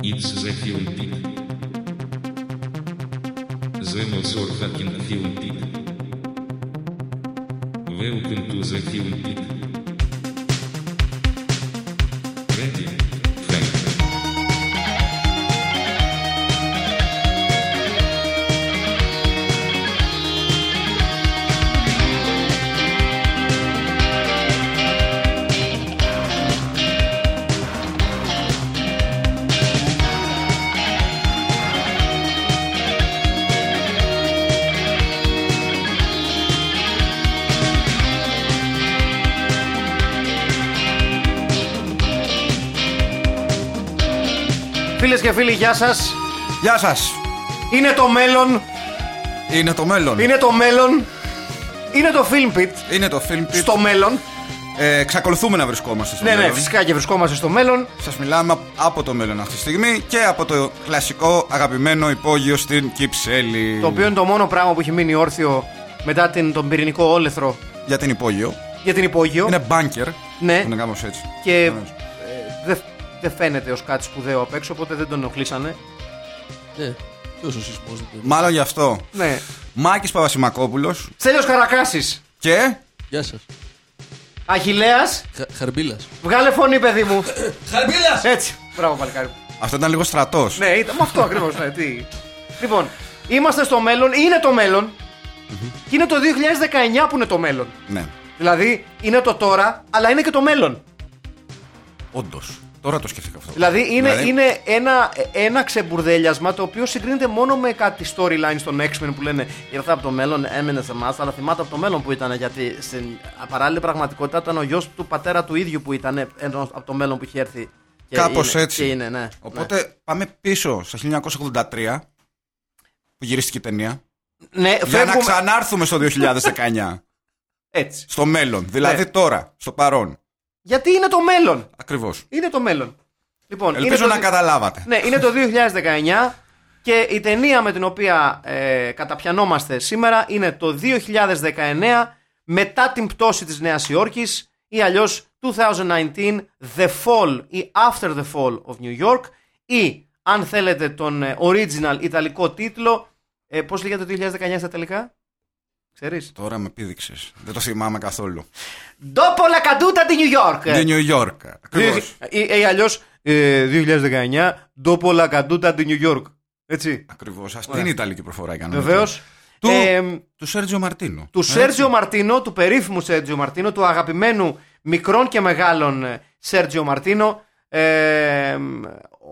Инсизофил пит. Земозор хакин фил пит. Welcome to the film pit. Φίλε και φίλοι, γεια σας. Γεια σας! Είναι το μέλλον. Είναι το μέλλον. Είναι το μέλλον. Είναι το Film Pit. Είναι το film pit. Στο μέλλον. Ε, εξακολουθούμε να βρισκόμαστε στο Ναι, ναι, μέλλον. φυσικά και βρισκόμαστε στο μέλλον. Σας μιλάμε από το μέλλον αυτή τη στιγμή και από το κλασικό αγαπημένο υπόγειο στην Κυψέλη. Το οποίο είναι το μόνο πράγμα που έχει μείνει όρθιο μετά την, τον πυρηνικό όλεθρο Για την υπόγειο. για την υπόγειο. Είναι bunker. Ναι. Είναι κάπως έτσι. Και ε, Βεβαίως. Δεν δεν φαίνεται ως κάτι σπουδαίο απ' έξω, οπότε δεν τον ενοχλήσανε. Ναι, ποιος ο σεισμός δεν το Μάλλον γι' αυτό. Ναι. Μάκης Παπασημακόπουλος Στέλιος Καρακάσης, και... Γεια σας. Αχιλέας, Χα, χαρμπίλας. βγάλε φωνή παιδί μου. Χαρμπίλας! Έτσι. Μπράβο παλικάρι. μου. Αυτό ήταν λίγο στρατός. Ναι, ήταν με αυτό ακριβώς. Ναι, τι. Λοιπόν, είμαστε στο μέλλον, είναι το μέλλον. Και είναι το 2019 που είναι το μέλλον. ναι. Δηλαδή, είναι το τώρα, αλλά είναι και το μέλλον. Όντως. Τώρα το σκέφτηκα αυτό. Δηλαδή, είναι, Δηλαδή- είναι ένα, ένα ξεμπουρδέλιασμα το οποίο συγκρίνεται μόνο με κάτι storyline στον X-Men που λένε Ήρθα από το μέλλον, έμενε σε εμάς, αλλά θυμάται από το μέλλον που ήταν. Γιατί στην παράλληλη πραγματικότητα ήταν ο γιος του πατέρα του ίδιου που ήταν ενώ από το μέλλον που είχε έρθει. Και Κάπως είναι- έτσι. Και είναι, ναι. Οπότε πάμε πίσω στα 1983 που γυρίστηκε η ταινία. ναι. Ναι, Για να φεύγουμε. ξανάρθουμε στο 2019. Έτσι. στο μέλλον. Δηλαδή Ναι. τώρα, στο παρόν. Γιατί είναι το μέλλον. Ακριβώς. Είναι το μέλλον. Λοιπόν, Ελπίζω είναι το να δι- καταλάβατε. Ναι, είναι το 2019 και η ταινία με την οποία ε, καταπιανόμαστε σήμερα είναι το 2019 μετά την πτώση της Νέας Υόρκης ή αλλιώς 2019 The Fall ή After the Fall of New York ή αν θέλετε τον ε, original ιταλικό τίτλο ε, πώς λέγεται το 2019 στα τελικά; Ξέρεις; Τώρα με πήδηξες. Δεν το θυμάμαι καθόλου. Dopo la caduta di New York Di New York. Ακριβώ. Ή, ή αλλιώς ε, 2019 Dopo la caduta di New York Έτσι Ακριβώς. Αυτή είναι η Ιταλική προφορά για να Βεβαίως. Του, Ε, του Σέρτζιο Μαρτίνο. του Σέρτζιο Μαρτίνο, του περίφημου Σέρτζιο Μαρτίνο, του αγαπημένου μικρών και μεγάλων ε, Σέρτζιο Μαρτίνο. Ε,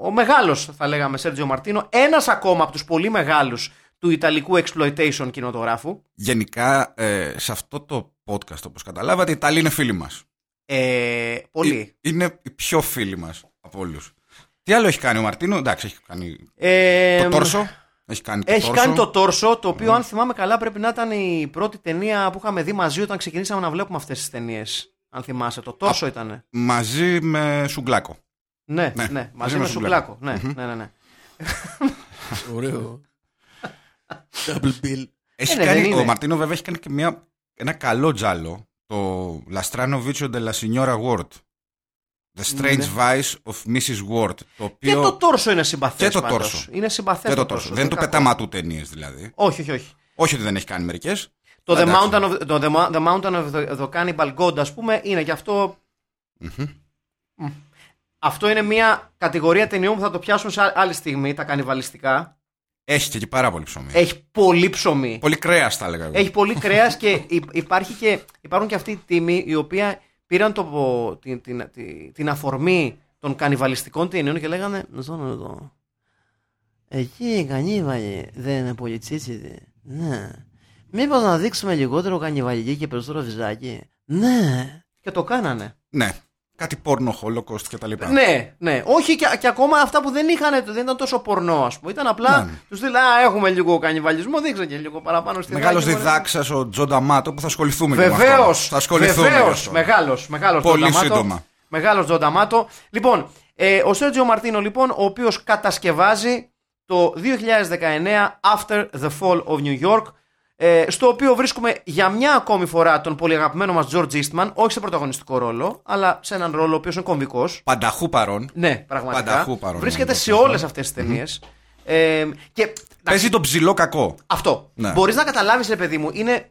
ο μεγάλος θα λέγαμε Σέρτζιο Μαρτίνο, ένας ακόμα από τους πολύ μεγάλους του Ιταλικού exploitation κινηματογράφου. Γενικά, ε, σε αυτό το podcast, όπως καταλάβατε, οι Ιταλοί είναι φίλοι μας. Ε, πολύ. Είναι οι πιο φίλοι μας από όλους. Τι άλλο έχει κάνει ο Μαρτίνο, εντάξει, έχει κάνει Ε, το τόρσο. Έχει κάνει το Έχει τόρσο. κάνει το τόρσο, το οποίο αν θυμάμαι καλά πρέπει να ήταν η πρώτη ταινία που είχαμε δει μαζί όταν ξεκινήσαμε να βλέπουμε αυτές τις ταινίες. Αν θυμάσαι, το τόρσο ήταν. Μαζί με Σουγκλάκο. Ναι, ναι, Ναι, μαζί με Σουκλάκο. Ναι, ναι, ναι, ναι. Ωραίο. Double bill. Έχει Ε, ναι, κάνει, δεν είναι. ο Μαρτίνο βέβαια έχει κάνει και μια, ένα καλό τζάλο. Το Lastrano Vicio della Signora Ward. The Strange Ναι. Vice of Mrs. Ward. Το Και οποίο... το τόρσο είναι συμπαθές Και το πάντως. τόρσο. Είναι συμπαθές και το τόρσο, τόρσο. Δεν είναι του κακό. πεταματού ταινίες δηλαδή. Όχι, όχι, όχι. Όχι ότι δεν έχει κάνει μερικές. Το, The Εντάξει. Mountain, of, το The, Ma- the Mountain of the, the Cannibal God, ας πούμε, είναι και αυτό... Μμ. Αυτό είναι μια κατηγορία ταινιών που θα το πιάσουμε σε άλλη στιγμή, τα κανιβαλιστικά. Έχει και εκεί πάρα πολύ ψωμί. Έχει πολύ ψωμί. Πολύ κρέας, θα έλεγα εγώ. Έχει πολύ κρέας και υ- υπάρχει και, υπάρχουν και αυτοί οι τίμοι οι οποίοι πήραν το, την, την, την, την αφορμή των κανιβαλιστικών ταινιών και λέγανε «Μισό λεπτό. Εκεί οι κανίβαλοι δεν είναι πολύ τσίτσιδοι. Ναι. Μήπως να δείξουμε λιγότερο κανιβαλική και περισσότερο βυζάκι. Ναι. Και το κάνανε. Ναι. Κάτι πόρνο, holocaust και τα λοιπά. Ναι, ναι. Όχι και, και ακόμα αυτά που δεν είχαν, δεν ήταν τόσο πορνό, ας πούμε. Ήταν απλά. Ναι. Του στυλ, Α, έχουμε λίγο κανιβαλισμό, δείξε και λίγο παραπάνω στη Μεγάλος θάκι, μωρέ». διδάξας ο Τζον Νταμάτο που θα ασχοληθούμε και με Βεβαίως. αυτό. Θα ασχοληθούμε. με αυτό. Μεγάλος. Μεγάλος Πολύ Τζον Νταμάτο. σύντομα. Μεγάλος Τζον Νταμάτο. Λοιπόν, ε, ο Σέρτζιο Μαρτίνο, λοιπόν, ο οποίος κατασκευάζει το 2019 After the Fall of New York. Ε, στο οποίο βρίσκουμε για μια ακόμη φορά τον πολύ αγαπημένο μας George Eastman, όχι σε πρωταγωνιστικό ρόλο, αλλά σε έναν ρόλο ο οποίος είναι κομβικός. Πανταχού παρόν. Ναι, πραγματικά. Πανταχού παρόν, Βρίσκεται ναι, σε το όλες αυτές τις ταινίες. Ε, και Παίζει τον ψηλό κακό. αυτό. Ναι. Μπορείς να καταλάβεις, ρε παιδί μου, είναι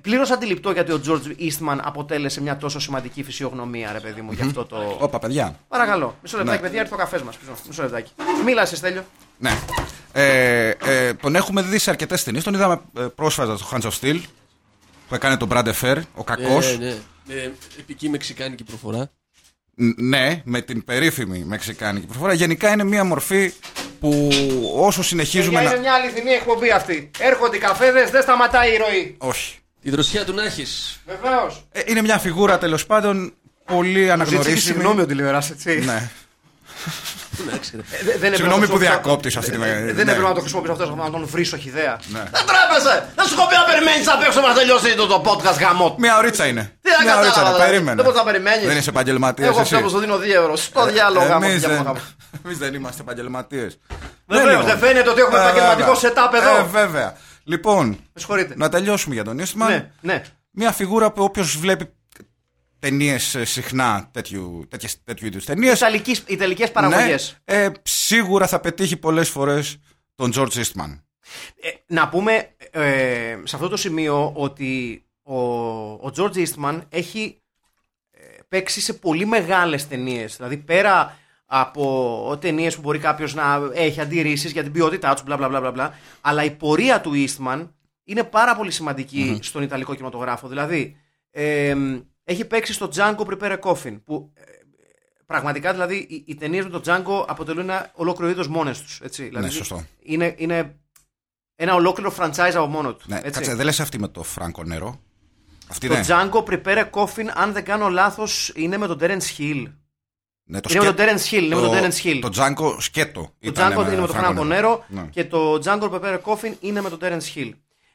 πλήρως αντιληπτό γιατί ο George Eastman αποτέλεσε μια τόσο σημαντική φυσιογνωμία, ρε παιδί μου, για αυτό το. Όπα, παιδιά. Παρακαλώ, μισό λεπτάκι, Ναι. παιδιά, έρθει ο καφέ μας. Μισό λεπτάκι. Μίλα, εσύ, Στέλιο. Ναι. Ε, ε, τον έχουμε δει σε αρκετές ταινίες. Τον είδαμε ε, πρόσφατα στο Hands of Steel που έκανε τον Brad Fair, ο κακός. Ναι, ναι. Ε, επική μεξικάνικη προφορά. Ναι, με την περίφημη μεξικάνικη προφορά. Γενικά είναι μια μορφή που όσο συνεχίζουμε Παιδιά, να. είναι μια αληθινή εκπομπή αυτή. Έρχονται οι καφέδες, δεν σταματάει η ροή. Όχι. Τη δροσιά του να έχεις. Βεβαίως. Ε, είναι μια φιγούρα τέλος πάντων πολύ αναγνωρίσιμη. Συγγνώμη ο τηλεορά, έτσι. Ναι. Να ξέρεις. Ε, δεν έπρεπε Συγγνώμη να το που χρησιμοποιήσω- διακόπτεις αυτή τη Ε, με- Δεν ναι. έπρεπε να το χρησιμοποιήσω αυτό να τον βρίσω χιδέα. Ναι. Δεν τρέπεσαι! Δεν σου έχω πει να περιμένεις απ' έξω να τελειώσει το, το podcast γαμό. Μια ωρίτσα είναι. Τι να Μια ωρίτσα κατάλαβα, είναι. δηλαδή. Περίμενε. Δεν μπορείς να περιμένεις. Δεν είσαι επαγγελματίας. Εγώ αυτό που σου δίνω 2 ευρώ. Στο διάλογο γάμο. Εμείς για δεν, γάμο. εμείς δεν είμαστε επαγγελματίες. Βεβαίως, δεν φαίνεται ότι έχουμε επαγγελματικό setup εδώ. Ε, βέβαια. Λοιπόν, Με συγχωρείτε. να τελειώσουμε για τον Eastman. Ναι, ναι. Μια φιγούρα που όποιος βλέπει ταινίες συχνά, τέτοιου, τέτοιες, τέτοιου είδους ταινίες. Ιταλικές παραγωγές. ε, σίγουρα θα πετύχει πολλές φορές τον George Eastman. Ε, να πούμε ε, σε αυτό το σημείο ότι ο, ο George Eastman έχει ε, παίξει σε πολύ μεγάλες ταινίες. Δηλαδή πέρα από ταινίες που μπορεί κάποιος να έχει αντιρρήσεις για την ποιότητά τους, μπλα μπλα μπλα, μπλα, μπλα. Αλλά η πορεία του Eastman είναι πάρα πολύ σημαντική στον Ιταλικό κινηματογράφο. Δηλαδή, ε, έχει παίξει στο Django Prepare a Coffin. Που ε, πραγματικά δηλαδή οι, οι ταινίες με τον Django αποτελούν ένα ολόκληρο είδος μόνες τους. Δηλαδή, σωστό. Είναι, είναι ένα ολόκληρο franchise από μόνο του. Ναι, έτσι. κάτσε, δεν λες αυτή με το Φράγκο νερό. Αυτή Το ναι. Django Prepare a Coffin, αν δεν κάνω λάθος, είναι με τον Terence Hill. Ναι το είναι με σκε- τον Terence Hill. Είναι με τον Terence Hill. Το Django σκέτο. Το ήταν Django είναι με τον Φράγκο Franco Nero Ναι. και το Django Prepare a Coffin είναι με τον Terence Hill.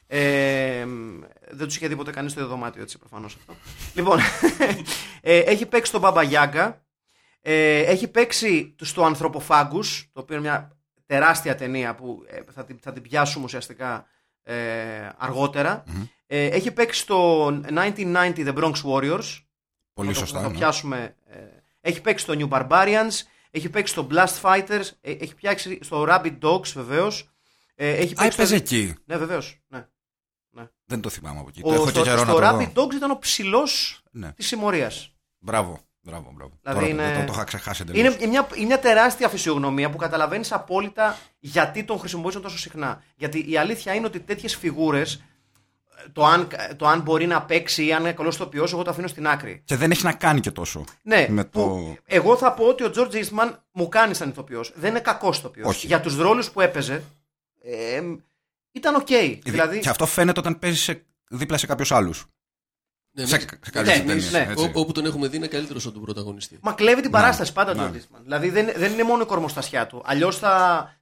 Ε, δεν τους είχε δει ποτέ κανείς στο δωμάτιο έτσι προφανώς αυτό. λοιπόν, ε, έχει παίξει στον Baba Yaga. Ε, έχει παίξει στο Anthropophagus, το οποίο είναι μια τεράστια ταινία που ε, θα, την, θα την πιάσουμε ουσιαστικά ε, αργότερα. Ε, έχει παίξει στο 1990 The Bronx Warriors. Πολύ Θα το- σωστά. Θα το ναι. πιάσουμε. Ε, έχει παίξει στο New Barbarians, έχει παίξει στο Blast Fighters, ε, έχει πιάξει στο Rabbit Dogs βεβαίως. έχει Α, παίξει έπαιζε στο... εκεί. Ναι, βεβαίως. Ναι. Δεν το θυμάμαι από εκεί. Ο, το έχω στο, και καιρό στο να το Rabbit δω. Dogs ήταν ο ψηλός Ναι. της συμμορίας. Μπράβο. Μπράβο, μπράβο. Δηλαδή Τώρα είναι- το, το, το είχα ξεχάσει εντελώς. Είναι μια, μια τεράστια φυσιογνωμία που καταλαβαίνεις απόλυτα γιατί τον χρησιμοποιούσαν τόσο συχνά. Γιατί η αλήθεια είναι ότι τέτοιες φιγούρες, το αν, το αν μπορεί να παίξει ή αν είναι καλός ηθοποιός, εγώ το αφήνω στην άκρη. Και δεν έχει να κάνει και τόσο. Ναι, με που το... εγώ θα πω ότι ο George Eastman μου κάνει σαν ηθοποιός. Δεν είναι κακός ηθοποιός. Όχι. Για τους ρόλους που έπαιζε, ε, ήταν οκ. Δηλαδή, Και αυτό φαίνεται όταν παίζει σε, δίπλα σε κάποιους άλλους. Ναι, Σε, ναι. σε κάποιες Ναι, ταινίες, ναι. έτσι. Ό- όπου τον έχουμε δει είναι καλύτερος από τον πρωταγωνιστή. Μα κλέβει την παράσταση πάντα ναι. ο George Eastman. Δηλαδή δεν, δεν είναι μόνο η κορμοστασιά του. Αλλιώς θα,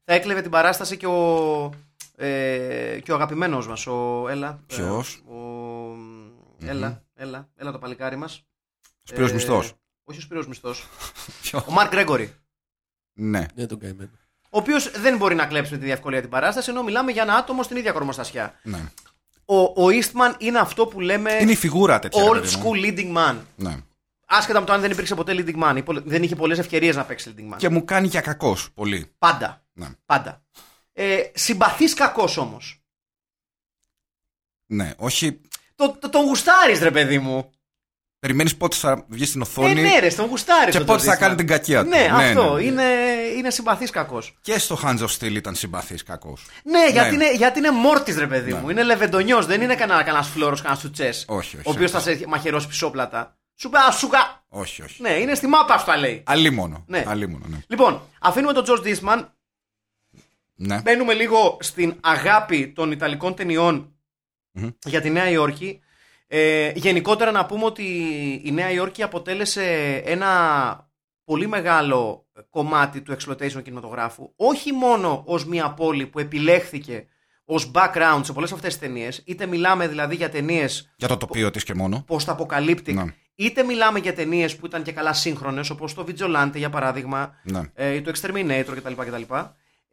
θα έκλεβε την παράσταση και ο, ε, και ο αγαπημένος μας. Ο, έλα. Ποιος; Ε, ο, έλα, έλα, έλα το παλικάρι μας. Ο Σπύρος Μισθός. Όχι ο Σπύρος Μισθός. Ποιος; Ο Μαρκ Γκρέγκορη. Ναι. Ναι, τον καημένο. Ο οποίος δεν μπορεί να κλέψει με τη διευκολία την παράσταση, ενώ μιλάμε για ένα άτομο στην ίδια κορμοστασιά. ναι. Ο, ο Eastman είναι αυτό που λέμε Είναι η φιγούρα τέτοια. ρε old παιδί μου. school leading man. Ναι. Άσχετα με το αν δεν υπήρξε ποτέ leading man ή πολλε- δεν είχε πολλές ευκαιρίες να παίξει leading man. Και μου κάνει για κακός πολύ. Πάντα. Ναι. Πάντα. Ε, Συμπαθή κακός όμως. Ναι, όχι. Το, το, τον γουστάρεις, ρε παιδί μου. Περιμένεις πότε θα βγεις στην Ε, οθόνη ναι, ρε, τον γουστάρεις. και πότε θα κάνει την κακία του. Ναι, αυτό. ναι. Είναι, είναι συμπαθή κακός. Και στο Hands of Steel ήταν συμπαθή κακός. Ναι, γιατί, Ναι. είναι, γιατί είναι μόρτης, ρε παιδί Ναι. μου. Είναι λεβεντονιός. Δεν είναι κανένα κανένας φλόρος, κανένας σουτσές. Όχι, όχι. Ο οποίος θα σε μαχαιρώσει πισόπλατα. Σου πει, «Α, σουκα. Όχι, όχι. Ναι, είναι στη μάπα αυτά λέει. Αλίμονο. Ναι. Αλίμονο, ναι. Λοιπόν, αφήνουμε τον George Eastman. Ναι. Μπαίνουμε λίγο στην αγάπη των Ιταλικών ταινιών για τη Νέα Υόρκη. Ε, γενικότερα να πούμε ότι η Νέα Υόρκη αποτέλεσε ένα πολύ μεγάλο κομμάτι του exploitation κινηματογράφου. Όχι μόνο ως μια πόλη που επιλέχθηκε ως background σε πολλές αυτές τις ταινίες, είτε μιλάμε δηλαδή για ταινίες Για το τοπίο της και μόνο. post-apocalyptic, Ναι. είτε μιλάμε για ταινίες που ήταν και καλά σύγχρονες, όπως το Vigilante για παράδειγμα, Ναι. ε, ή το Exterminator κτλ. κτλ.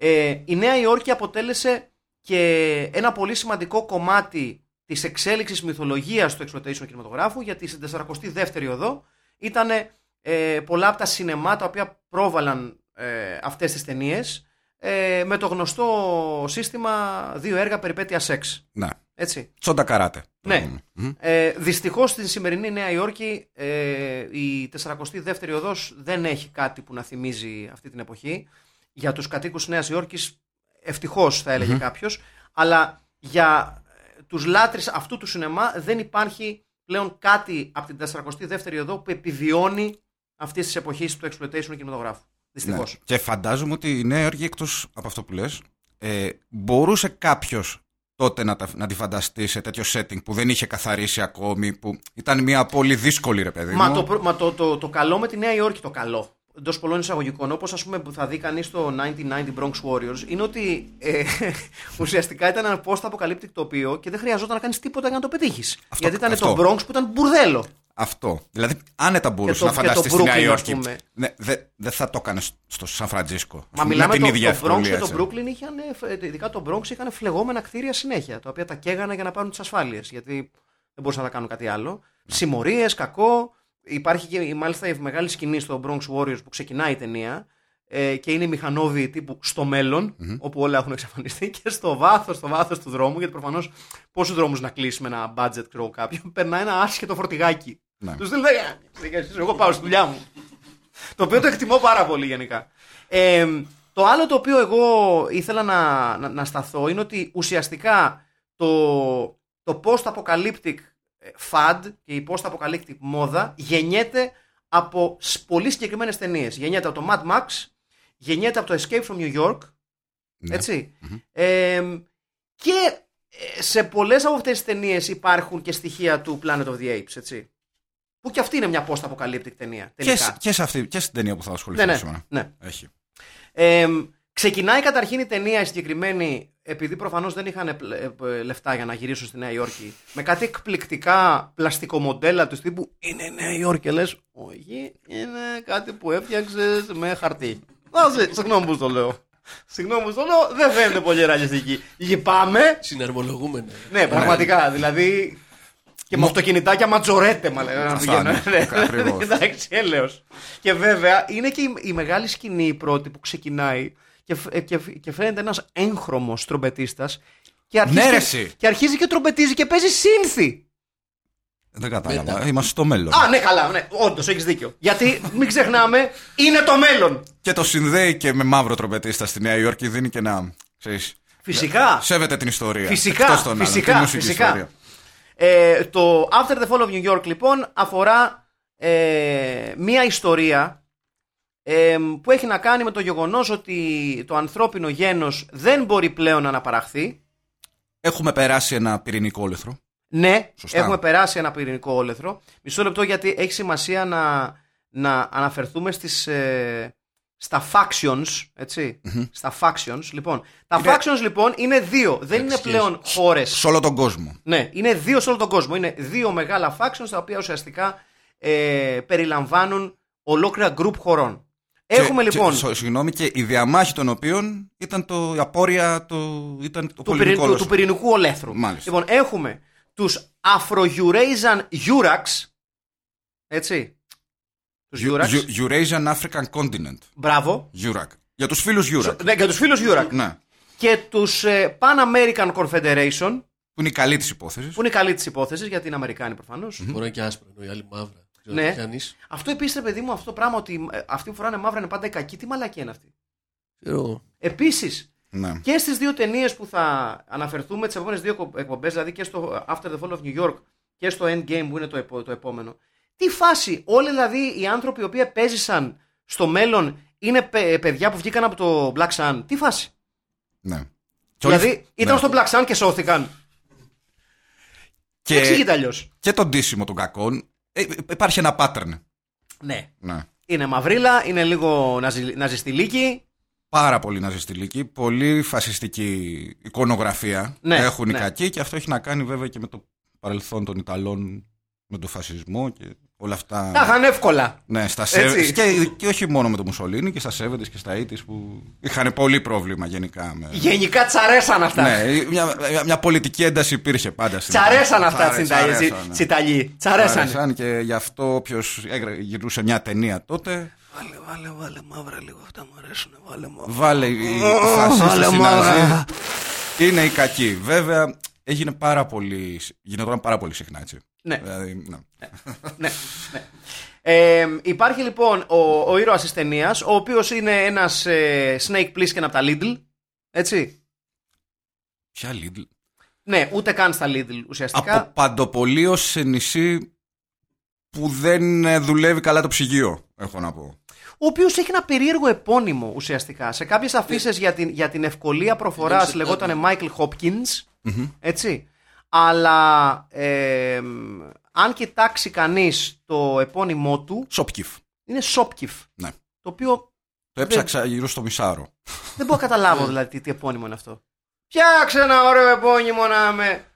Ε, η Νέα Υόρκη αποτέλεσε και ένα πολύ σημαντικό κομμάτι της εξέλιξης μυθολογίας του exploitation κινηματογράφου γιατί στην 42η οδό ήταν ε, πολλά από τα σινεμά τα οποία πρόβαλαν ε, αυτές τις ταινίες ε, με το γνωστό σύστημα δύο έργα περιπέτεια σεξ. Ναι. Έτσι. Τσόντα καράτε. Ναι. Ε, Δυστυχώς στη σημερινή Νέα Υόρκη ε, η 42η οδός δεν έχει κάτι που να θυμίζει αυτή την εποχή. Για τους κατοίκους Νέας Υόρκης, ευτυχώς θα έλεγε κάποιος, αλλά για τους λάτρε αυτού του σινεμά δεν υπάρχει πλέον κάτι από την 42η οδό που επιβιώνει αυτής της εποχής του exploitation κινηματογράφου. Δυστυχώς. Ναι. Και φαντάζομαι ότι η Νέα Υόρκη, εκτός από αυτό που λες, ε, μπορούσε κάποιος τότε να, τα, να τη φανταστεί σε τέτοιο setting που δεν είχε καθαρίσει ακόμη, που ήταν μια πολύ δύσκολη ρε παιδί Μα, μου. το, προ- μα το, το, το καλό με τη Νέα Υόρκη, το καλό εντός πολλών εισαγωγικών, όπως ας πούμε που θα δει κανείς το 1990 Bronx Warriors, είναι ότι ε, ουσιαστικά ήταν ένα post-apocalyptic τοπίο και δεν χρειαζόταν να κάνεις τίποτα για να το πετύχεις. Γιατί ήταν αυτό. το Bronx που ήταν μπουρδέλο. Αυτό. Δηλαδή, άνετα μπορούσε το- να και το φανταστείς στη Νέα Brooklyn, ας Υόρκη. πούμε. Ναι, δεν δεν θα το έκανες στο Σαν Φραντζίσκο. Μα Με μιλάμε την το, ίδια το Bronx και ευκολία, το έτσι. Brooklyn είχαν, ε, ειδικά το Bronx είχαν φλεγόμενα κτίρια συνέχεια, τα οποία τα καίγανε για να πάρουν τις ασφάλειες. Γιατί δεν μπορούσαν να τα κάνουν κάτι άλλο. Συμμορίες, κακό. Υπάρχει και μάλιστα η μεγάλη σκηνή στο Bronx Warriors που ξεκινάει η ταινία ε, και είναι μηχανόβοι τύπου στο μέλλον, όπου όλα έχουν εξαφανιστεί και στο βάθος στο βάθος του δρόμου, γιατί προφανώς πόσους δρόμους να κλείσει με ένα budget, ξέρω κάποιον, περνάει ένα άσχετο φορτηγάκι. Ναι. Τους λέει, «Ε, εγώ πάω στη δουλειά μου. Το οποίο το εκτιμώ πάρα πολύ γενικά. Ε, το άλλο το οποίο εγώ ήθελα να, να, να σταθώ είναι ότι ουσιαστικά το, το post-apocalyptic ε, fad και η post-apocalyptic μόδα γεννιέται από σ- πολύ συγκεκριμένες ταινίες. Γεννιέται από το Mad Max, γεννιέται από το Escape from New York, Ναι. έτσι. Ε, και ε, σε πολλές από αυτές τις ταινίες υπάρχουν και στοιχεία του Planet of the Apes, έτσι. Που και αυτή είναι μια post-apocalyptic ταινία. Και, Τελικά. σ- και, σε αυτή, και στην ταινία που θα ασχοληθούμε Ναι, ναι, σήμερα. ναι. Έχει. Ε, ξεκινάει καταρχήν η ταινία η συγκεκριμένη, επειδή προφανώς δεν είχαν ε, ε, λεφτά για να γυρίσουν στη Νέα Υόρκη, με κάτι εκπληκτικά πλαστικομοντέλα του τύπου Είναι Νέα Υόρκη, και λες Όχι, είναι κάτι που έφτιαξες με χαρτί. Βάζει, συγγνώμη που το λέω. Συγγνώμη που το λέω, δεν φαίνεται πολύ ρεαλιστική. Πάμε. Συναρμολογούμενα. Ναι, πραγματικά. Δηλαδή. Και με αυτοκινητάκια ματζορέτε, μα λένε. να Αυτά, πηγαίνω. ναι, Ναι, ακριβώς. Εντάξει, έλεος. Και βέβαια είναι και η, η μεγάλη σκηνή η πρώτη που ξεκινάει και, φ- ε, και, φ- και φαίνεται ένας έγχρωμος τρομπετίστας. Και αρχίζει, Ναι, ρε, και, εσύ. και αρχίζει και τρομπετίζει και παίζει σύνθη. Δεν κατάλαβα. Μετά. Είμαστε στο μέλλον. Α, ναι, καλά, ναι, όντως έχεις δίκιο. Γιατί μην ξεχνάμε, είναι το μέλλον. Και το συνδέει και με μαύρο τρομπετίστα στη Νέα Υόρκη. Δίνει και ένα. Ξέρεις, Φυσικά. Σέβεται την ιστορία. Φυσικά, Εκτός των άλλων, φυσικά, τη μουσική φυσικά. ιστορία. Ε, το After the Fall of New York λοιπόν αφορά ε, μία ιστορία ε, που έχει να κάνει με το γεγονός ότι το ανθρώπινο γένος δεν μπορεί πλέον να αναπαραχθεί. Έχουμε περάσει ένα πυρηνικό όλεθρο. Ναι, Σωστά. έχουμε περάσει ένα πυρηνικό όλεθρο. Μισό λεπτό γιατί έχει σημασία να, να αναφερθούμε στις, ε, στα factions, ετσι Στα factions, λοιπόν. Τα Είναι- factions λοιπόν είναι δύο. Δεν είναι Αξίες. πλέον χώρες. Σε όλο τον κόσμο. Ναι, είναι δύο σε όλο τον κόσμο. Είναι δύο μεγάλα factions τα οποία ουσιαστικά ε, περιλαμβάνουν ολόκληρα group χωρών. Έχουμε Και- λοιπόν Και, σο- συγγνώμη, και η διαμάχη των οποίων ήταν το, η απόρρια του, ήταν το του, πολεμικό πυρη- του, όλεθρο. του πυρηνικού ολέθρου. Μάλιστα. Λοιπόν, έχουμε τους Afro-Eurasian Eurax. Έτσι. Τους Eu- Eurax. Eu- Eurasian African Continent. Μπράβο. Eurac. Για τους φίλους Eurac. Ναι, για τους φίλους Eurax. Ναι. Και τους ε, Pan American Confederation, Που είναι η καλή της υπόθεσης. που είναι η καλή της υπόθεσης, γιατί είναι Αμερικάνοι προφανώς. Μπορεί να είναι και άσπρα, ενώ οι άλλοι μαύρα. Ξέρω Ναι. τι κάνεις. Αυτό επίσης, ρε παιδί μου, αυτό το πράγμα ότι ε, αυτοί που φοράνε μαύρα είναι πάντα οι κακοί, τι μαλακή είναι αυτή. Ξέρω εγώ. Επίσης, Ναι. και στις δύο ταινίες που θα αναφερθούμε τις επόμενες δύο εκπομπές, δηλαδή και στο After the Fall of New York και στο Endgame που είναι το, επο- το επόμενο. Τι φάση, όλοι δηλαδή οι άνθρωποι οι οποίοι επέζησαν στο μέλλον είναι παι- παιδιά που βγήκαν από το Black Sun. Τι φάση. ναι. Και όλοι- Δηλαδή ήταν ναι. στο Black Sun και σώθηκαν. Και, Δεν εξηγείται αλλιώς. και τον τίσιμο των κακών. Ε, υπάρχει ένα pattern. Ναι. Ναι. Είναι μαυρίλα, είναι λίγο ναζι, ναζιστηλίκη. Πάρα πολύ ναζιστηλική, πολύ φασιστική εικονογραφία Ναι, έχουν οι ναι. κακοί και αυτό έχει να κάνει βέβαια και με το παρελθόν των Ιταλών με τον φασισμό και όλα αυτά. Τα είχαν εύκολα. Ναι, στα Έτσι. 70's και, και όχι μόνο με το Μουσολίνι και στα 70's και στα 80's που είχαν πολύ πρόβλημα γενικά. Με... Γενικά τσαρέσαν αυτά. Ναι, μια, μια, μια πολιτική ένταση υπήρχε πάντα στην Τσαρέσαν αυτά Τσαρέ- στην Ιταλία. τσαρέσαν, ναι. Στην Ιταλία. Τσαρέσαν. Τσαρέσαν και γι' αυτό όποιος γυρνούσε μια ταινία τότε. Βάλε, βάλε, βάλε μαύρα λίγο. Αυτά μου αρέσουν. Βάλε μαύρα. Βάλε οι οι φασίστες, βάλε οι μαύρα. Ναζί. Είναι οι κακοί. Βέβαια, έγινε πάρα πολύ. Γινόταν πάρα πολύ συχνά έτσι. Ναι. Δηλαδή, ναι. ναι, ναι. Ε, υπάρχει λοιπόν ο, ο ήρωας της ταινίας, ο οποίος είναι ένας ε, Snake Plissken από τα Lidl. Έτσι. Ποια Lidl; Ναι, ούτε καν στα Lidl ουσιαστικά. Από παντοπολείο σε νησί που δεν ε, δουλεύει καλά το ψυγείο, έχω να πω. Ο οποίος έχει ένα περίεργο επώνυμο ουσιαστικά. Σε κάποιες αφήσεις για, την, για την ευκολία προφοράς Είναι λεγόταν Michael Hopkins. Έτσι. Αλλά ε, αν κοιτάξει κανείς το επώνυμό του, Σόπκιφ. είναι Sopkif. Ναι. Το οποίο Το έψαξα γύρω στο μισάρο. δεν μπορώ να καταλάβω δηλαδή τι, τι επώνυμο είναι αυτό. Φτιάξε ένα ωραίο επώνυμο να με.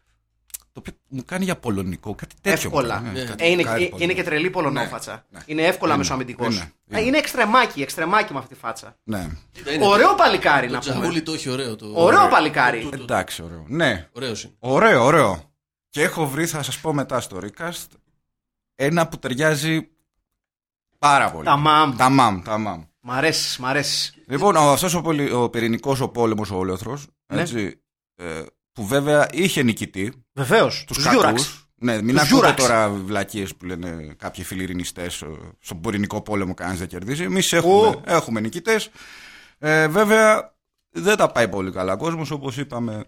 Το οποίο μου κάνει για πολωνικό, κάτι τέτοιο. Εύκολα. μου κάνει, Ναι. κάτι- Ε, είναι, κάτι ε, πολύ. είναι και τρελή πολωνόφατσα. Ναι, ναι. Είναι εύκολα Είναι, μεσοαμυντικός. είναι, Είναι, είναι. είναι εξτρεμάκι, εξτρεμάκι με αυτή τη φάτσα. Ναι. Είναι Ωραίο παλικάρι Το να πούμε. τσαούλι το έχει ωραίο. Το... Ωραίο παλικάρι. Το- το- το- Εντάξει, ωραίο. Ναι, Ωραίος είναι. ωραίο, ωραίο. Και έχω βρει, θα σας πω μετά στο recast, ένα που ταιριάζει πάρα πολύ. Τα μαμ. Τα μαμ, τα μαμ. Μ' αρέσει, μ' αρέσει. Λοιπόν, ο, αυτός ο, πολυ, ο πυρηνικός ο πόλεμος ο όλεθρος, Ναι. έτσι, ε, που βέβαια είχε νικητή Βεβαίως. τους Τους κακούς. Γιούραξ. Ναι, μην Τους ακούτε Γιούραξ. τώρα βλακείες που λένε κάποιοι φιλειρηνιστές ε, στον πυρηνικό πόλεμο κανένας δεν κερδίζει. Εμείς έχουμε, Ου. έχουμε νικητές. Ε, βέβαια δεν τα πάει πολύ καλά ο κόσμος όπως είπαμε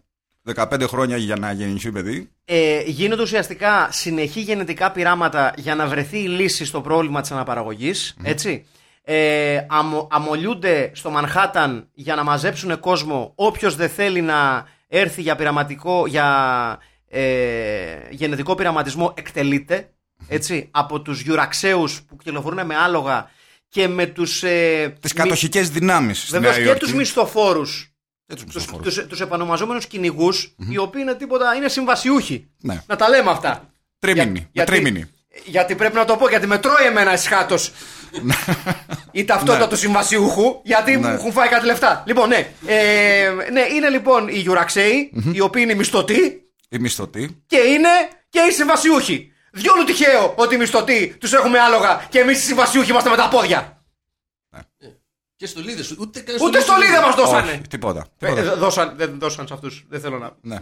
15 χρόνια για να γεννηθεί παιδί. Ε, γίνονται ουσιαστικά συνεχή γενετικά πειράματα για να βρεθεί η λύση στο πρόβλημα της αναπαραγωγής, έτσι. Ε, αμο, αμολιούνται στο Μανχάταν για να μαζέψουν κόσμο όποιος δεν θέλει να έρθει για πειραματικό, για ε, γενετικό πειραματισμό εκτελείται, έτσι, από τους γιουραξέους που κυκλοφορούν με άλογα και με τους... Ε, Τις μη- κατοχικές δυνάμεις στη Βεβαίως Νέα και Υόρκη. τους μισθοφόρους Και τους τους, μισθοφόρους. τους, τους επανομαζόμενους κυνηγούς, οι οποίοι είναι τίποτα, είναι συμβασιούχοι. Ναι. Να τα λέμε αυτά. Τρίμηνοι. Για- με γιατί- τρίμηνοι. Γιατί πρέπει να το πω, γιατί με τρώει εμένα εσχάτω η ταυτότητα του συμβασιούχου, γιατί μου Ναι. έχουν φάει κάτι λεφτά. Λοιπόν, ναι. Ε, ναι, είναι λοιπόν οι γιουραξέοι, οι οποίοι είναι μισθωτοί Οι μισθωτοί. και είναι και οι συμβασιούχοι. Διόλου τυχαίο ότι οι μισθωτοί τους έχουμε άλογα και εμείς οι συμβασιούχοι είμαστε με τα πόδια. Και στο λίδε σου. Ούτε καν Ούτε στο λίδε μας δώσανε. Όχι, τίποτα. Ε, τίποτα. ε, δώσαν, δεν δώσαν σε αυτούς. Δεν θέλω να. Ναι.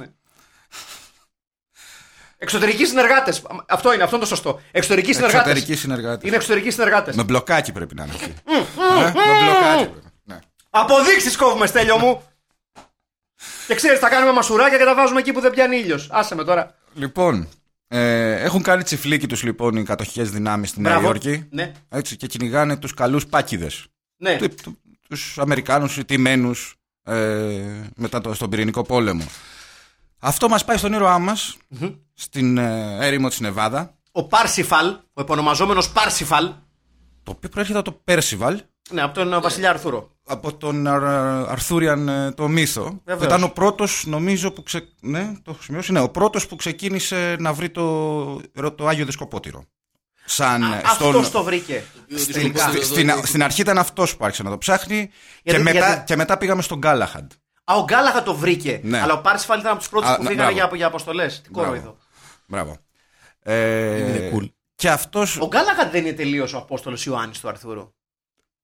Εξωτερικοί συνεργάτες. Αυτό είναι, αυτό είναι το σωστό. Εξωτερικοί συνεργάτες. Εξωτερικοί συνεργάτες. Είναι εξωτερικοί συνεργάτες. Με μπλοκάκι πρέπει να είναι αυτοί. Ε, Με μπλοκάκι πρέπει. Ναι. Αποδείξεις κόβουμε, στέλιο μου. και ξέρεις, θα κάνουμε μασουράκια και τα βάζουμε εκεί που δεν πιάνει ήλιος. Άσε με τώρα. Λοιπόν, ε, έχουν κάνει τσιφλίκι τους λοιπόν οι κατοχικές δυνάμεις στη Νέα Μπράβο. Υόρκη. Ναι. Έτσι, και κυνηγάνε τους καλούς πάκιδες. ναι. Του- του- τους Αμερικάνους ιτημένους ε, μετά το, στον πυρηνικό πόλεμο. Αυτό μας πάει στον ήρωά μας, στην ε, έρημο της Νεβάδα, Ο Πάρσιφαλ, ο επωνομαζόμενος Πάρσιφαλ. το οποίο προέρχεται από το Πέρσιβαλ, Ναι, από τον Βασιλιά Αρθούρο. από τον Αρ- Αρθούριαν ε, το μύθο. Βεβαίως. Ήταν ο πρώτος, νομίζω, που ξε... ναι, το έχω σημειώσει, ναι, ο πρώτος που ξεκίνησε να βρει το, το Άγιο Δισκοπότηρο. Σαν, ε, Αυτός το βρήκε. Στη- Τελικά. Στη- στην, στην αρχή ήταν αυτός που άρχισε να το ψάχνει Γιατί- και, μετά, γιατί- και μετά πήγαμε στον Γκάλαχαντ. Α, ο Γκάλαχα το βρήκε. Ναι. Αλλά ο Πάρσιφαλ ήταν από τους πρώτους Α, που ναι, φύγανε μπράβο. για, για αποστολές. Τι Μπράβο. κοροϊδό. Μπράβο. Ε, Είναι cool. Και αυτός Ο Γκάλαχα δεν είναι τελείως ο Απόστολος Ιωάννης του Αρθούρου.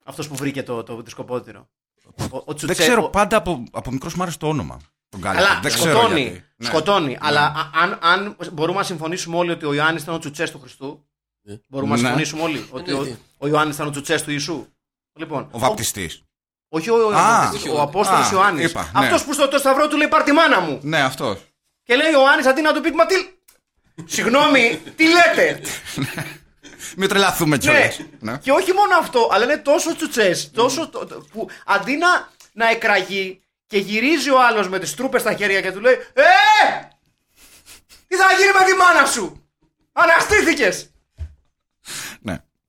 Αυτός που βρήκε το, το δισκοπότηρο. Ο, ο δεν Τσουτσέ- ξέρω, ο- πάντα από, από μικρός μου άρεσε το όνομα. Τον Γκάλαχαντ. Αλλά δεν ξέρω σκοτώνει. γιατί. Ναι. σκοτώνει. Αλλά α- αν, αν μπορούμε να συμφωνήσουμε όλοι ότι ο Ιωάννης ήταν ο τσουτσές του Χριστού. Ναι. Μπορούμε να Ναι. συμφωνήσουμε όλοι ότι ο, ναι. ο Ιωάννης ήταν ο τσουτσές του Ιησού. Λοιπόν, Ο βαπτιστής. Όχι ο, ο, Α, ο, ο Απόστολος α, Ιωάννης. είπα, ναι. Αυτός που στο το σταυρό του λέει Πάρ τη μάνα μου. Ναι, αυτός. Και λέει ο Ιωάννη αντί να του πει Μα τι. Συγγνώμη, τι λέτε; Μην τρελαθούμε ναι. κιόλας. Ναι. Και όχι μόνο αυτό, αλλά είναι τόσο τσουτσές, τόσο. το- το- που αντί να, να εκραγεί και γυρίζει ο άλλος με τις τρούπες στα χέρια και του λέει Ε! Τι θα γίνει με τη μάνα σου! Αναστήθηκες!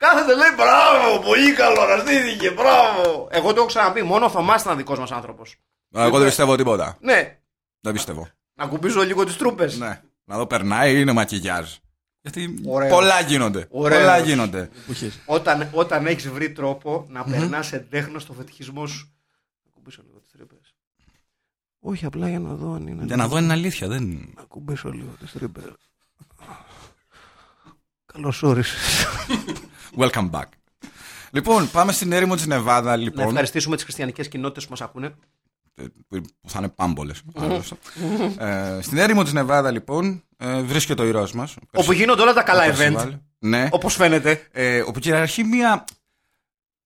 Ναι. Κάθεται λέει μπράβο, πολύ καλό, αναστήθηκε, μπράβο. Εγώ το έχω ξαναπεί, μόνο ο Θωμάς ήταν δικός μας άνθρωπος. Α, Εγώ δεν πιστεύω τίποτα. Ναι, Δεν πιστεύω. να κουμπίσω λίγο τις τρούπες. Ναι. Να δω περνάει ή είναι μακιγιάζ. Γιατί Ωραίο. πολλά γίνονται. Ωραίος. Πολλά γίνονται. Εποχές. Όταν, όταν έχεις βρει τρόπο να περνάς εντέχνο στο φετιχισμό σου. Να κουμπίσω λίγο τις τρύπε. Όχι, απλά για να δω αν είναι. Για να δω αν είναι αλήθεια. Δεν... Να κουμπίσω λίγο τις τρύπε. Καλώς όρισες. Welcome back. Λοιπόν, πάμε στην έρημο της Νεβάδα, Να λοιπόν. ευχαριστήσουμε τις χριστιανικές κοινότητες που μας ακούνε. ε, που θα είναι πάμπολες. ε, στην έρημο της Νεβάδα, λοιπόν, ε, βρίσκεται ο ήρωας μας. Όπου γίνονται όλα τα καλά event. Ναι. Όπως φαίνεται. Ε, όπου κυριαρχεί μία,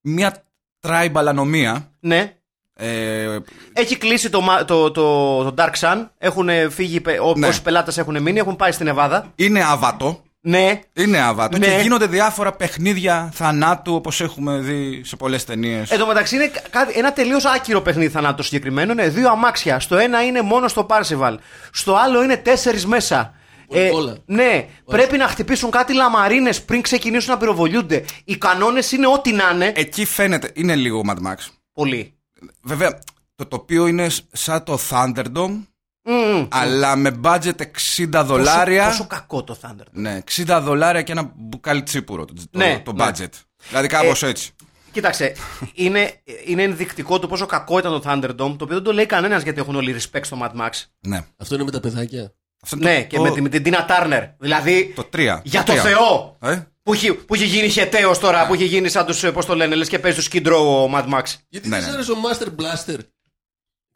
μία tribal ανομία. Ναι. Ε, Έχει κλείσει το, μα- το, το, το Dark Sun. Έχουν φύγει, πε- ό- Ναι. όσοι πελάτες έχουν μείνει, έχουν πάει στην Εβάδα. είναι αβατό. Ναι. Είναι αβατό Ναι. και γίνονται διάφορα παιχνίδια θανάτου όπως έχουμε δει σε πολλές ταινίες. Εν τω μεταξύ είναι κάτι, ένα τελείως άκυρο παιχνίδι θανάτου συγκεκριμένο. Είναι δύο αμάξια. Στο ένα είναι μόνο στο Πάρσιβαλ. Στο άλλο είναι τέσσερις μέσα. Πολύ πολλά. ναι, πρέπει να χτυπήσουν κάτι λαμαρίνες πριν ξεκινήσουν να πυροβολιούνται. Οι κανόνες είναι ό,τι να είναι. Εκεί φαίνεται, είναι λίγο Mad Max. Πολύ. Βέβαια, το τοπίο είναι σαν το Thunderdome, Μμμ. αλλά με budget 60 δολάρια. Πόσο, πόσο κακό το Thunder. Ναι, 60 δολάρια και ένα μπουκάλι τσίπουρο το, το- Ναι, το ναι. budget. Δηλαδή κάπως έτσι. Κοίταξε, είναι, είναι ενδεικτικό το πόσο κακό ήταν το Thunderdome, το οποίο δεν το λέει κανένας γιατί έχουν όλοι respect στο Mad Max. Ναι. Αυτό είναι με τα παιδάκια. Αυτό είναι Ναι, το, και το, με, τη- με την Tina Turner. Δηλαδή, το 3. για το Θεό! Ε; Που έχει, που έχει γίνει χεταίο τώρα, που έχει γίνει σαν τους, πώς το λένε, λες και παίζει του Skid Row ο Mad Max. Γιατί Ναι, δεν ναι. σ' άρεσε ο Master Blaster.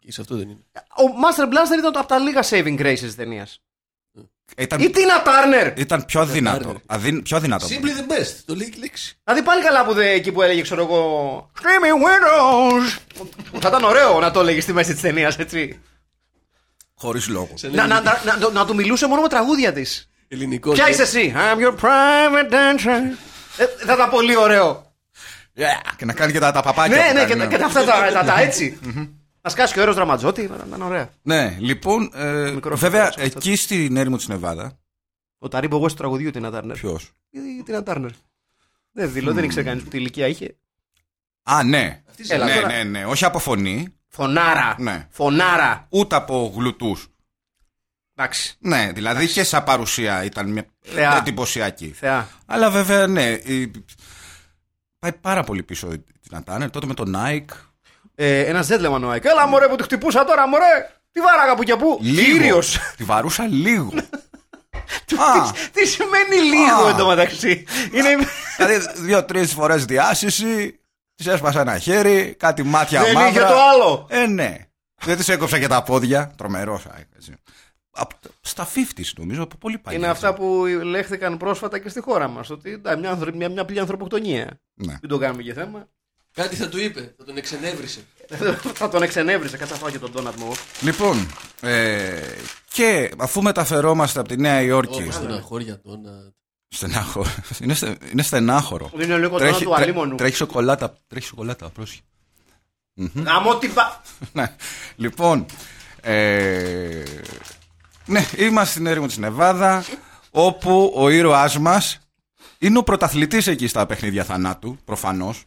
Και σε αυτό δεν είναι. Ο Master Blaster ήταν το από τα λίγα saving graces τη ταινία. Ήταν, Η Tina Turner! ήταν πιο αδύνατο. Turner. Αδύν, πιο αδύνατο. Simply the best. Το λέει η λέξη. Δηλαδή πάλι καλά που δε, εκεί που έλεγε, ξέρω εγώ. Screaming Widows! Θα ήταν ωραίο να το έλεγε στη μέση της ταινίας, έτσι. Χωρίς λόγο. Σε να, να, να, να, να του μιλούσε μόνο με τραγούδια της. ελληνικός. Ποια και- είσαι εσύ, I'm your private dancer. Ε, θα ήταν πολύ ωραίο. Yeah, και να κάνει και τα, τα παπάκια. Ναι, που ναι, κάνει, και, τα- και τα αυτά τα, τα, τα έτσι. Να σκάσει και ο έρωτα δραματζότη, θα ήταν ωραία. Ναι, λοιπόν, ε, Μικρό βέβαια αυτό. εκεί στην έρημο της Νεβάδα, Ο Ταρίμπο West του τραγουδιού την Ατάρνερ. ποιος. Η Τίνα Τάρνερ. Δεν δηλώ, δεν ήξερε κανείς τι ηλικία είχε. Α, ναι. Αυτή Έλα, ναι, τώρα. ναι, ναι, όχι από φωνή, Φωνάρα. Ναι. Φωνάρα. ούτε από γλουτούς. Εντάξει. Ναι, δηλαδή και σαν παρουσία ήταν μια Θεά. εντυπωσιακή. Θεά. Αλλά βέβαια, ναι, η- πάει πάρα πολύ πίσω η Τίνα Τάνερ, τότε με τον Nike. Ε, Ένα gentleman ο Άικ. Έλα μωρέ που τη χτυπούσα τώρα, μωρέ. Τι βάραγα που και πού. Κύριος. Τη βαρούσα λίγο. Α, Τι- Τι σημαίνει λίγο Α. εντωμεταξύ. Είναι. δηλαδή δύο-τρεις φορές διάσηση, της έσπασα ένα χέρι, κάτι μάτια Δεν μαύρα. είχε το άλλο. Ε, ναι. Δεν της έκοψα και τα πόδια. Τρομερός. έτσι. Απ' στα 50 νομίζω, από πολύ παλιά. Είναι αυτά που λέχθηκαν πρόσφατα και στη χώρα μας. Ότι εντάξει, μια, ανθρω- μια, μια απλή ανθρωποκτονία. Ναι. Δεν το κάνουμε και θέμα. Κάτι θα του είπε. Θα τον εξενέβρισε. Θα τον εξενέβρισε. Κάτσε να φάω και τον Ντόνατ μου. Λοιπόν, ε, και αφού μεταφερόμαστε από τη Νέα Υόρκη. Όπω τον αγχώρια τώρα. Στενάχωρο. Είναι, στε- είναι στενάχωρο. Είναι λίγο Τρέχει, Ντόνατ του τρέ- αλίμονου. τρέχει σοκολάτα. Τρέχει σοκολάτα, πρόσχε. Γαμώ τι πα. ναι. Λοιπόν, ε, ναι, είμαστε στην έρημο της Νεβάδα, όπου ο ήρωάς μας είναι ο πρωταθλητής εκεί στα παιχνίδια θανάτου, προφανώς.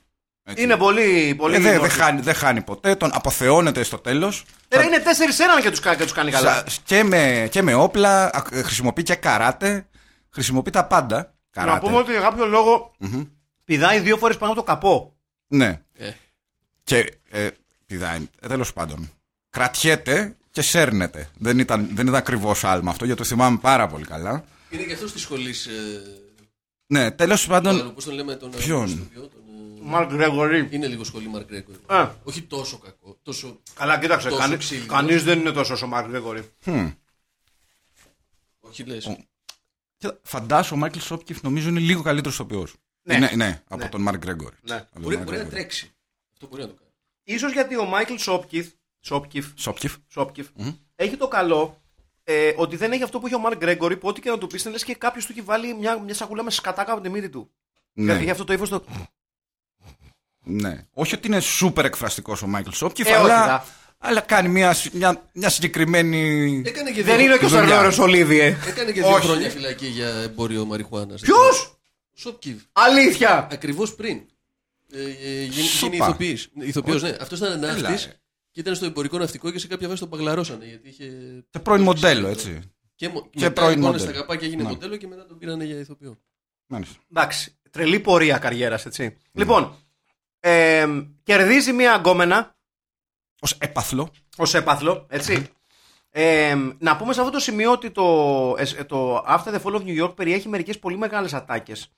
Έτσι. Είναι πολύ. πολύ Ε, δεν γνωστό. δεν χάνει, δεν χάνει ποτέ, τον αποθεώνεται στο τέλος. Ε, είναι 4-1 και τους και τους κάνει καλά. Σα- Και με, και με όπλα, α, χρησιμοποιεί και καράτε, χρησιμοποιεί τα πάντα. Καράτε. Να πούμε ότι για κάποιο λόγο πηδάει δύο φορές πάνω από το καπό. Ναι. Ε. Και ε, πηδάει, ε, τέλος πάντων. Κρατιέται και σέρνεται. Δεν ήταν, δεν ήταν ακριβώς άλμα αυτό, γιατί το θυμάμαι πάρα πολύ καλά. Είναι και αυτός τη σχολή. Ναι, τέλος πάντων. Πώς τον λέμε τον. Ποιον; ηθοποιό, τον, ε, Μαρκ Γκρέγορη. Είναι λίγο σχολή Μαρκ Γκρέγκορ. Ε. Όχι τόσο κακό. Τόσο. Καλά, κοίταξε. Τόσο Κανεί ξύλινος. κανείς δεν είναι τόσο όσο ο Μαρκ Γκρέγορη. Όχι λες. Και Φαντάσου ο Μάικλ Σόπκιφ νομίζω είναι λίγο καλύτερος ηθοποιός. Ναι. Ναι, ναι, από Ναι. τον Μαρκ Γκρέγκορ. Ναι. Από τον Μπορεί, Mark μπορεί να Gregor. τρέξει. Αυτό μπορεί να το κάνει. Ίσως γιατί ο Μάικλ Σόπκιφ, Σόπκιφ, Σόπκιφ. Σόπκιφ έχει το καλό ε, ότι δεν έχει αυτό που έχει ο Μαρκ Γκρέγορη που ό,τι και να του πεις, λες και κάποιος του έχει βάλει μια, μια σακούλα με σκατάκια από τη μύτη του. Ναι. Έχει αυτό το ύφος το. Ναι. Όχι ότι είναι σούπερ εκφραστικός ο Μάικλ Σόπκιφ, Ε, όχι, αλλά, δα. αλλά κάνει μια, μια, μια συγκεκριμένη. Έκανε και Δεν δύο, είναι και ο δουλειά. Σερ Λόρενς Ολίβιε. έκανε και δύο Όχι. χρόνια φυλακή για εμπόριο μαριχουάνας. Ποιος! Σόπκιβ. Αλήθεια! Ακριβώς πριν. Ε, ε, γίνει Σούπα. γίνει ηθοποιός. Ηθοποιός, ναι. Αυτός ήταν Έλα, ναύτη ε. και ήταν στο εμπορικό ναυτικό και σε κάποια βάση τον παγλαρώσανε. Γιατί είχε. Και πρώην μοντέλο, έτσι. Και, μο- Και μετά πρώην εικόνες μοντέλο. στα καπάκια έγινε Ναι. μοντέλο και μετά τον πήρανε για ηθοποιό. Μάλιστα. Εντάξει. Τρελή πορεία καριέρας, έτσι. Λοιπόν, ε, κερδίζει μια γκόμενα Ω έπαθλο. ως έπαθλο, έτσι. Ε, να πούμε σε αυτό το σημείο ότι το, ε, το After the Fall of New York περιέχει μερικές πολύ μεγάλες ατάκες.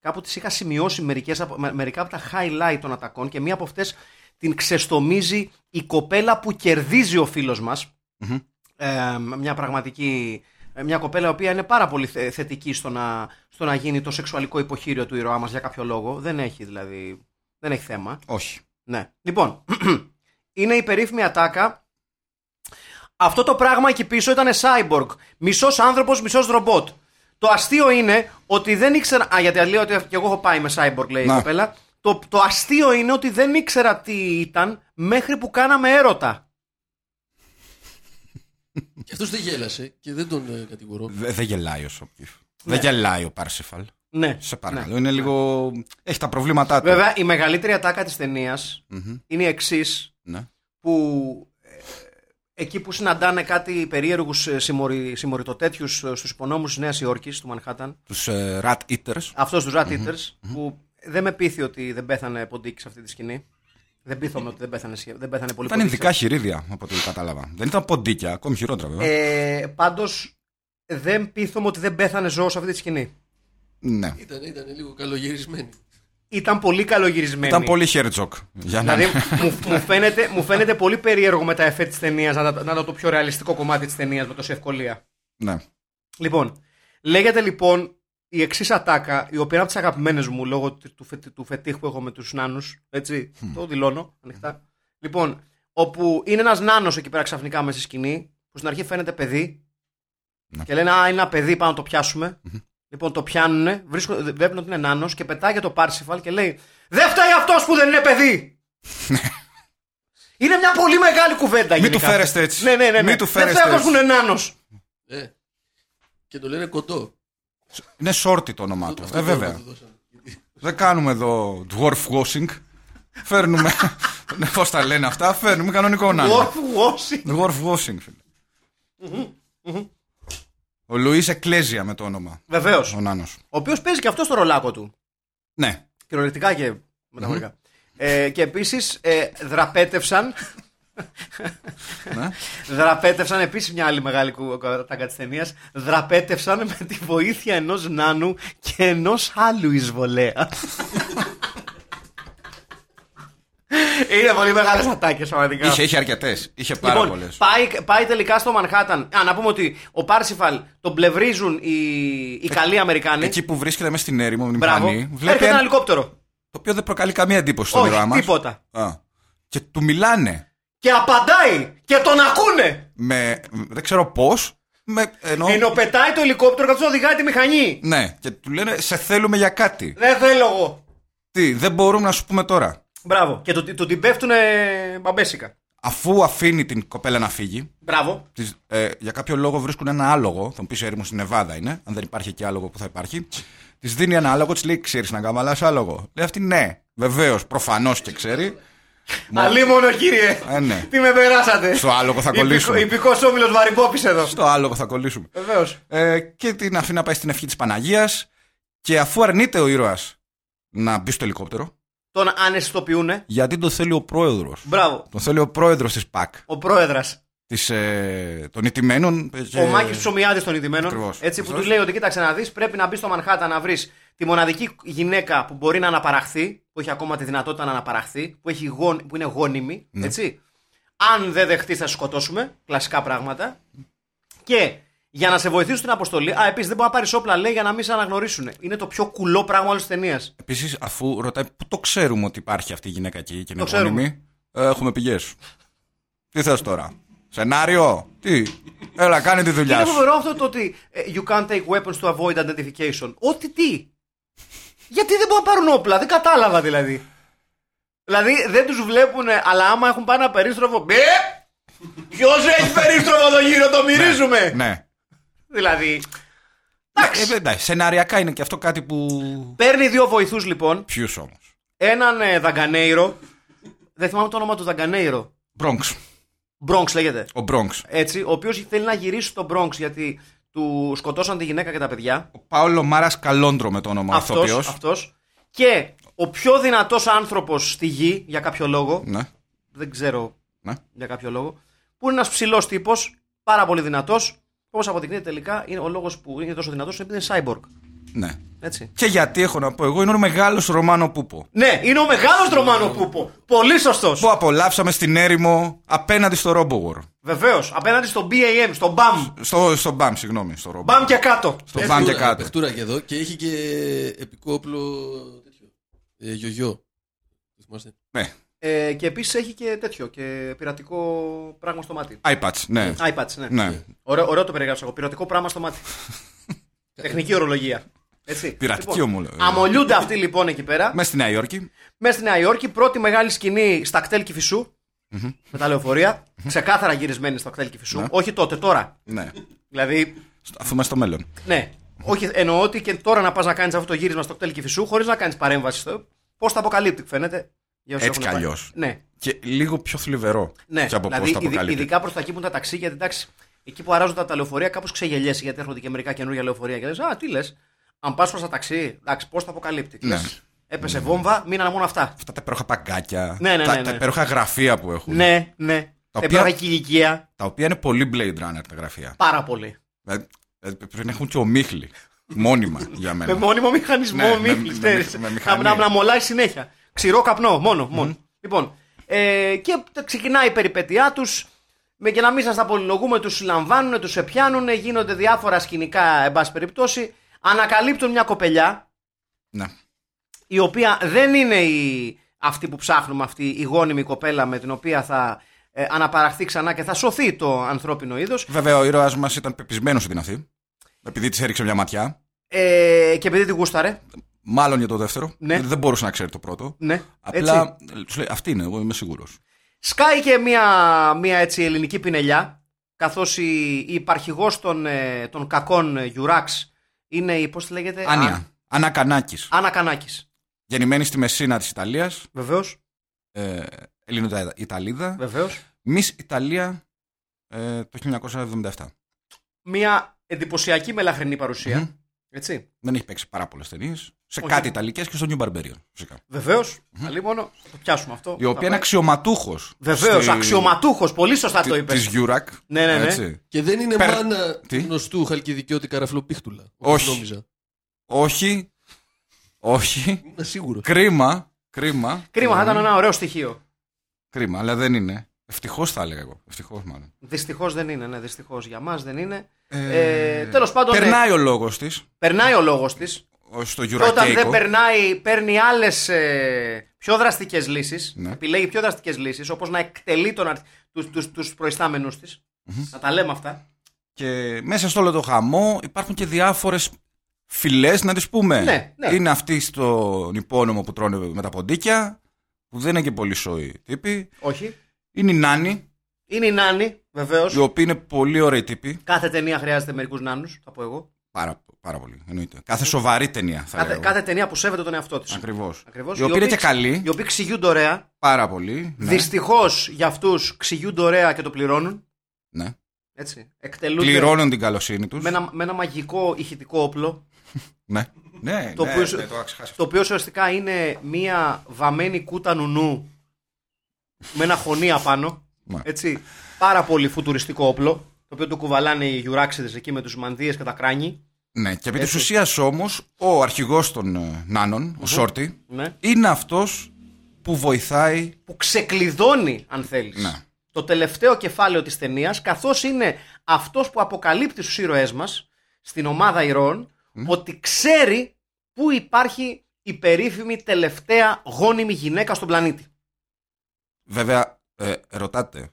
Κάπου τις είχα σημειώσει μερικές, από- με- μερικά από τα highlight των ατακών και μία από αυτές την ξεστομίζει η κοπέλα που κερδίζει ο φίλος μας. Μμμ. Ε, μια πραγματική... ε, Μια κοπέλα η οποία είναι πάρα πολύ θε- θετική στο να, στο να γίνει το σεξουαλικό υποχείριο του ήρωά μας για κάποιο λόγο. Δεν έχει δηλαδή... Δεν έχει θέμα. Όχι. Ναι. Λοιπόν, είναι η περίφημη ατάκα. Αυτό το πράγμα εκεί πίσω ήταν cyborg. Μισός άνθρωπος, μισός ρομπότ. Το αστείο είναι ότι δεν ήξερα. Α, γιατί λέω ότι και εγώ έχω πάει με cyborg, λέει η Να. κοπέλα. Το, το αστείο είναι ότι δεν ήξερα τι ήταν μέχρι που κάναμε έρωτα. Και αυτός δεν γέλασε και δεν τον ε, κατηγορώ. Δε- Δεν γελάει ο Σόπκιφ. Δεν γελάει ο Πάρσεφαλ. Ναι. Σε παρακαλώ. Είναι λίγο. Έχει τα προβλήματά του. Βέβαια, η μεγαλύτερη ατάκα της ταινίας Μμμ. είναι η εξής. Ναι. που ε, εκεί που συναντάνε κάτι περίεργους ε, συμμορι, συμμοριτοτέτιους ε, στους υπονόμους της Νέας Υόρκης, του Μανχάταν, Τους ε, Rat Eaters. αυτός τους Rat Eaters, που δεν με πείθει ότι δεν πέθανε ποντίκι σε αυτή τη σκηνή. Δεν πείθομαι ότι δεν πέθανε, σχε- δεν πέθανε πολύ Ήταν ποντίκι. ειδικά χειρίδια, από ό,τι κατάλαβα. Δεν ήταν ποντίκια, ακόμη χειρότερα βέβαια. Ε, πάντως δεν πείθομαι ότι δεν πέθανε ζώο σε αυτή τη σκηνή. Ναι. Ήταν, ήταν λίγο καλογυρισμένη. Ήταν πολύ καλογυρισμένη. Ήταν πολύ Χέρτζοκ. Για να... Δηλαδή μου, μου, φαίνεται, μου φαίνεται πολύ περίεργο με τα εφέ της ταινίας να, να είναι το πιο ρεαλιστικό κομμάτι της ταινίας με τόση ευκολία. ναι. Λοιπόν, λέγεται λοιπόν η εξής ατάκα, η οποία είναι από τις αγαπημένες μου λόγω του, του, φε- του φετίχ που έχω με τους νάνους. Έτσι, το δηλώνω ανοιχτά. Λοιπόν, όπου είναι ένας νάνος εκεί πέρα ξαφνικά μέσα στη σκηνή, που στην αρχή φαίνεται παιδί. Ναι. Και λένε Α, είναι ένα παιδί, πάμε να το πιάσουμε. Λοιπόν, το πιάνουνε, βρίσκουν, βλέπουν ότι είναι νάνος και πετάγεται το Πάρσιφαλ και λέει Δεν φταίει αυτός που δεν είναι παιδί! είναι μια πολύ μεγάλη κουβέντα. Μην γενικά. του φέρεστε έτσι. Ναι, ναι, ναι. ναι. Μην του Δεν φέρεστε φταίει αυτός που έτσι. είναι νάνος. Ε. Και το λένε κοντό. Είναι shorty το όνομά του. Αυτό Ε, το βέβαια. όνομα του δώσανε. Δεν κάνουμε εδώ dwarf washing. Φέρνουμε. ναι, Πώς τα λένε αυτά, φέρνουμε κανονικό νάνο. Ορφ, γόση. Dwarf washing, φίλε. Ο Λουίς Εκκλέζια με το όνομα. Βεβαίως. Ο νάνος. Ο οποίος παίζει και αυτός στο ρολάκο του. Ναι. Κυριολεκτικά και μεταφορικά. Ε, και επίσης ε, δραπέτευσαν. ναι. δραπέτευσαν επίσης μια άλλη μεγάλη τάγκα της ταινίας. Δραπέτευσαν με τη βοήθεια ενός νάνου και ενός άλλου εισβολέα. Είναι πολύ μεγάλες ατάκες πραγματικά. Είχε, είχε αρκετές. Είχε πάρα Λοιπόν, πολλές. πάει, πάει τελικά στο Μανχάταν. Α, να πούμε ότι ο Πάρσιφαλ τον πλευρίζουν οι, οι καλοί Αμερικάνοι. Εκεί που βρίσκεται μέσα στην έρημο, την Μπράβο. πλανή, βλέπει Έρχεται ένα ένα, ελικόπτερο. το οποίο δεν προκαλεί καμία εντύπωση στον Όχι, ήρωά μας. τίποτα. Και του μιλάνε Και απαντάει και τον ακούνε. με. Δεν ξέρω πώς. Με, ενώ, Ενώ πετάει το ελικόπτερο καθώς οδηγάει τη μηχανή. Ναι, και του λένε Σε θέλουμε για κάτι. Δεν θέλω εγώ. Τι, δεν μπορούμε να σου πούμε τώρα. Μπράβο. Και του το, την πέφτουνε μπαμπέσικα. Αφού αφήνει την κοπέλα να φύγει, Μπράβο. της, ε, για κάποιο λόγο βρίσκουν ένα άλογο. Θα μου πεις έρημο στην Νεβάδα είναι. Αν δεν υπάρχει εκεί άλογο που θα υπάρχει. Της δίνει ένα άλογο, της λέει: Ξέρεις να καμαλά άλογο. Λέει αυτή ναι, βεβαίως, προφανώς και ξέρει. Αλίμονο κύριε. Ε, ναι. Τι με περάσατε. Στο άλογο θα κολλήσουμε. Υπηκός όμιλος Βαρυπόπη εδώ. Στο άλογο θα κολλήσουμε. Βεβαίως. Ε, και την αφήνει να πάει στην ευχή της Παναγίας. Και αφού αρνείται ο ήρωας να μπει στο ελικόπτερο, Τον αναισθητοποιούνε. γιατί το θέλει ο πρόεδρος. Μπράβο. Τον θέλει ο πρόεδρος της ΠΑΚ. Ο πρόεδρας. Της, ε, των ηττημένων. και- Ο Μάκης Ψωμιάδης των Ιδημένων. Ακριβώς. Έτσι που Αυτός. του λέει ότι κοίταξε να δεις, πρέπει να μπεις στο Μανχάτα να βρεις τη μοναδική γυναίκα που μπορεί να αναπαραχθεί, που έχει ακόμα τη δυνατότητα να αναπαραχθεί, που, έχει γον, που είναι γόνιμη. Ναι. Έτσι. Αν δεν δεχτείς, θα σε σκοτώσουμε. Κλασικά πράγματα. Και για να σε βοηθήσουν στην αποστολή. Α, επίσης δεν μπορεί να πάρεις όπλα, λέει, για να μην σε αναγνωρίσουν. Είναι το πιο κουλό πράγμα όλης της ταινίας. Επίσης, αφού ρωτάει πού το ξέρουμε ότι υπάρχει αυτή η γυναίκα εκεί και είναι ξέρουμε. γόνιμη, ε, έχουμε πηγές. Τι θες τώρα, Σενάριο, τι; Έλα, κάνε τη δουλειά Είναι σου. φοβερό αυτό το ότι ε, you can't take weapons to avoid identification. Ό,τι τι. Γιατί δεν μπορούν να πάρουν όπλα, δεν κατάλαβα δηλαδή. Δηλαδή δεν τους βλέπουν, αλλά άμα έχουν πάει ένα περίστροφο. Μπε! Ποιος έχει περίστροφο εδώ γύρω, το μυρίζουμε! Ναι. Δηλαδή. Ε, εντάξει, σεναριακά είναι και αυτό κάτι που. Παίρνει δύο βοηθούς λοιπόν. Ποιους όμως; Έναν ε, δαγκανέιρο. Δεν θυμάμαι το όνομα του δαγκανέιρο. Bronx. Bronx λέγεται. Ο Bronx. Έτσι, ο οποίος θέλει να γυρίσει στο Bronx γιατί του σκοτώσαν τη γυναίκα και τα παιδιά. Ο Πάολο Μάρας Καλόντρο με το όνομα Αυτός, ηθοποιός. αυτός. Και ο πιο δυνατός άνθρωπος στη γη, για κάποιο λόγο, Ναι, δεν ξέρω ναι. για κάποιο λόγο, που είναι ένας ψηλός τύπος, πάρα πολύ δυνατός, όπως αποδεικνύεται τελικά, είναι ο λόγος που είναι τόσο δυνατός, είναι επειδή είναι cyborg. ναι. Έτσι. Και γιατί έχω να πω εγώ, είναι ο μεγάλος Ρωμάνο Πούπο. Ναι, είναι ο μεγάλος Ρωμάνο Πούπο. Πολύ σωστός. Που απολαύσαμε στην έρημο απέναντι στο Robo War. Βεβαίως, απέναντι στο BAM, στο BAM. Στο, στο BAM, συγγνώμη, στο Robo. BAM και κάτω. Στο BAM και κάτω. Παιχτούρα και εδώ και έχει και επικό όπλο τέτοιο. Ε, γιογιό. Το θυμάστε. Ναι, Ε, και επίσης έχει και τέτοιο, και πειρατικό πράγμα στο μάτι. iPads, ναι. iPads, ναι. ναι. Ωραίο, ωραίο το περιγράψα εγώ. Πειρατικό πράγμα στο μάτι. Τεχνική ορολογία. Έτσι. Πειρατική λοιπόν, ομολο- Αμολιούνται αυτοί λοιπόν εκεί πέρα. Μέσα στη Νέα Υόρκη. Μέσα στη Νέα Υόρκη, πρώτη μεγάλη σκηνή στα κτέλ Κηφισού. Με τα λεωφορεία. Ξεκάθαρα γυρισμένη στα κτέλ Κηφισού. Ναι. Όχι τότε, τώρα. Ναι. Δηλαδή, Αφού είμαστε στο μέλλον. ναι. Όχι, εννοώ ότι και τώρα να πας να κάνεις αυτό το γύρισμα στο κτέλ Κηφισού χωρίς να κάνεις παρέμβαση στο. Πώς τα αποκαλύπτει, φαίνεται. Για όσους Έτσι έχουν κι πάει. αλλιώς. Ναι. Και λίγο πιο θλιβερό. Ναι, Και από δηλαδή, πώς τα ειδι- αποκαλύπτει. ειδικά προς τα εκεί που είναι τα ταξί, γιατί εντάξει, εκεί που αράζουν τα, τα λεωφορεία, κάπως ξεγελιέσαι γιατί έρχονται και μερικά καινούργια λεωφορεία και λες, Α, τι λες, αν πας προς τα ταξί, εντάξει, πώς τα αποκαλύπτει. Ναι. Λες, έπεσε βόμβα, μείνανε μόνο αυτά. Αυτά τα υπέροχα παγκάκια. Ναι, ναι, τα, ναι, τα ναι. υπέροχα γραφεία που έχουν. Ναι, ναι. Τα Τα οποία- οποία... ηλικία, Τα οποία είναι πολύ Blade Runner τα γραφεία. πάρα πολύ. Δηλαδή, δηλαδή, πρέπει να έχουν και ομίχλη. Μόνιμα για μένα. Με μόνιμο μηχανισμό, Ναι, μη με- με- ξέρεις. με- με να, μηχανή. να, να μολάει συνέχεια. Ξηρό καπνό, μόνο. μόνο. Λοιπόν, ε, και τε- ξεκινάει η περιπέτειά τους. Και να μην σας τα πολυλογούμε, τους συλλαμβάνουν, τους επιάνουν, γίνονται διάφορα σκηνικά, εν πάση περιπτώσει. Ανακαλύπτουν μια κοπελιά, Ναι. η οποία δεν είναι η, αυτή που ψάχνουμε, αυτή η γόνιμη κοπέλα με την οποία θα ε, αναπαραχθεί ξανά και θα σωθεί το ανθρώπινο είδος. Βέβαια, ο ήρωα μας ήταν πεπισμένος ότι είναι αυτή. Επειδή της έριξε μια ματιά. Ε, και επειδή τη γούσταρε. Μάλλον για το δεύτερο. Ναι. Γιατί δεν μπορούσε να ξέρει το πρώτο. Ναι, Απλά έτσι. τους λέει, αυτή είναι, εγώ είμαι σίγουρος. Σκάει και μια, μια έτσι ελληνική πινελιά, καθώς η, η υπαρχηγός των, ε, των κακών ε, Γιουράξ είναι η, πώς τη λέγεται, Άνια. Άννα Κανάκης. Άννα Κανάκης. Γεννημένη στη Μεσίνα της Ιταλίας. Βεβαίως, Ε, Ελληνο-Ιταλίδα. βεβαίως. Μις Ιταλία ε, το 1977. Μια εντυπωσιακή μελαχρινή παρουσία, Μμμ. Έτσι. Δεν έχει παίξει πάρα πολλές ταινίες. Σε Όχι. κάτι Ιταλικές και στο New Barbarians. Φυσικά. Βεβαίως, αλίμονο, θα το πιάσουμε αυτό. Η οποία είναι αξιωματούχος. Βεβαίως, αξιωματούχος, πολύ σωστά το Τη είπες. Γιούρακ. Ναι, ναι, ναι. Έτσι. Και δεν είναι Περ- μάνα Τι; γνωστού χαλκιδικιώτη καραφλοπίχτουλα. όπως Όχι. Νόμιζα. Όχι. Όχι. Είμαι σίγουρος. Κρίμα. Κρίμα. Κρίμα, θα ήταν ένα ωραίο στοιχείο. Κρίμα, αλλά δεν είναι. Ευτυχώς θα έλεγα εγώ. Ευτυχώς μάλλον. Δυστυχώς δεν είναι, ναι, δυστυχώς για μας δεν είναι. Ε, Ε, τέλος πάντων, ναι, Περνάει ο λόγος της περνάει ο λόγος της. στο Και όταν δεν Γιουρακέικο. περνάει, παίρνει άλλες πιο δραστικές λύσεις. Ναι. Επιλέγει πιο δραστικές λύσεις, όπως να εκτελεί τον, αρ- τους, τους, τους προϊστάμενους της. Να τα λέμε αυτά. Και μέσα στο όλο το χαμό υπάρχουν και διάφορες φυλές, να τις πούμε. Ναι, ναι. Είναι αυτοί στον υπόνομο που τρώνε με τα ποντίκια, που δεν είναι και πολύ σόοι τύποι. Όχι. Είναι οι Νάνοι, Είναι η Νάνη, βεβαίως. οι οποίοι είναι πολύ ωραίοι τύποι. Κάθε ταινία χρειάζεται μερικούς νάνους, θα πω εγώ. Πάρα, πάρα πολύ, εννοείται. Κάθε σοβαρή ταινία θα Κάθε, λέω. κάθε ταινία που σέβεται τον εαυτό της. Ακριβώς. Ακριβώς. Οι οποίοι είναι και ξ- καλοί, Οι οποίοι ξηγούνται ωραία. πάρα πολύ. Ναι. Δυστυχώς για αυτούς ξηγούνται ωραία και το πληρώνουν. ναι. Έτσι. Εκτελούνται Πληρώνουν την καλοσύνη τους. με ένα, με ένα μαγικό ηχητικό όπλο. Ναι. Ναι, Το ναι, οποίο- ναι, το είχα ξεχάσει αυτό. Το οποίο ουσιαστικά είναι μία βαμμένη κούτα νουνού με ένα χωνί απάνω. Ναι. Έτσι. Πάρα πολύ φουτουριστικό όπλο. Το οποίο το κουβαλάνε οι γιουράξιδες εκεί με τους μανδύες και τα κράνη. Ναι, και επί της Έτσι. ουσίας όμως, ο αρχηγός των ε, Νάνων, ο Σόρτι, Ναι. είναι αυτός που βοηθάει. Που ξεκλειδώνει, αν θέλεις. Ναι. Το τελευταίο κεφάλαιο της ταινίας, καθώς είναι αυτός που αποκαλύπτει στους ήρωές μας, στην ομάδα ηρώων, ότι ξέρει πού υπάρχει η περίφημη τελευταία γόνιμη γυναίκα στον πλανήτη. Βέβαια, ε, ρωτάτε,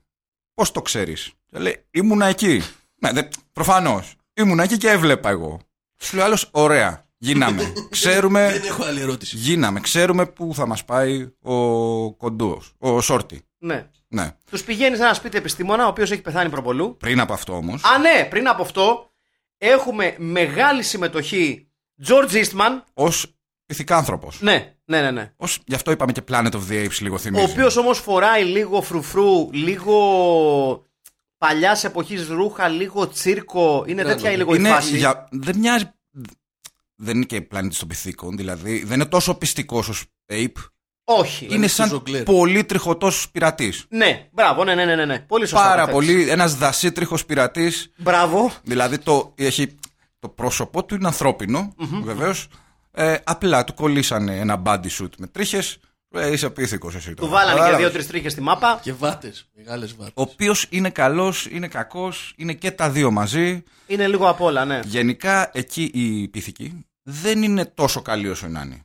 πώς το ξέρεις; Λέει, ήμουνα εκεί. Ναι, δε, προφανώς. Ήμουνα εκεί και έβλεπα εγώ. Σου λέει άλλος, ωραία. Γίναμε. ξέρουμε. Δεν έχω άλλη ερώτηση. Γίναμε. Ξέρουμε πού θα μας πάει ο κοντός, ο Σόρτι. Ναι. Ναι. Τους πηγαίνεις σε ένα σπίτι επιστήμονα, ο οποίος έχει πεθάνει προπολού. Πριν από αυτό όμως. Α, ναι, πριν από αυτό έχουμε μεγάλη συμμετοχή George Eastman. Ω ηθικάνθρωπος. Ναι, ναι, ναι. ναι. Ως, γι' αυτό είπαμε και Planet of the Apes λίγο Ο θυμίζει. οποίος όμως φοράει λίγο φρουφρού, λίγο. παλιάς εποχής ρούχα, λίγο τσίρκο. Είναι Μπράβο. τέτοια η λίγο η είναι φάση. για, δεν μοιάζει. Δεν είναι και πλανήτη των πυθίκων, δηλαδή δεν είναι τόσο πιστικός ως Ape. Όχι. Είναι στο σαν ζογκλέρ. πολύ τριχωτός πειρατής. Ναι, μπράβο, ναι, ναι, ναι, ναι, ναι. Πολύ σωστά. Πάρα το θέτεις. πολύ. Ένας δασίτριχο πειρατής. Μπράβο. Δηλαδή το, έχει, το πρόσωπό του είναι ανθρώπινο, βεβαίως. Ε, απλά του κολλήσανε ένα body suit με τρίχες. Ε, είσαι πίθηκος εσύ Του τώρα. βάλανε και Κατάλαβες; δύο-τρεις τρίχες στη μάπα. Και βάτες. Μεγάλες βάτες. Ο οποίος είναι καλός, είναι κακός, είναι και τα δύο μαζί. Είναι λίγο απ' όλα, ναι. Γενικά εκεί οι πίθηκοι δεν είναι τόσο καλοί όσο οι νάνοι.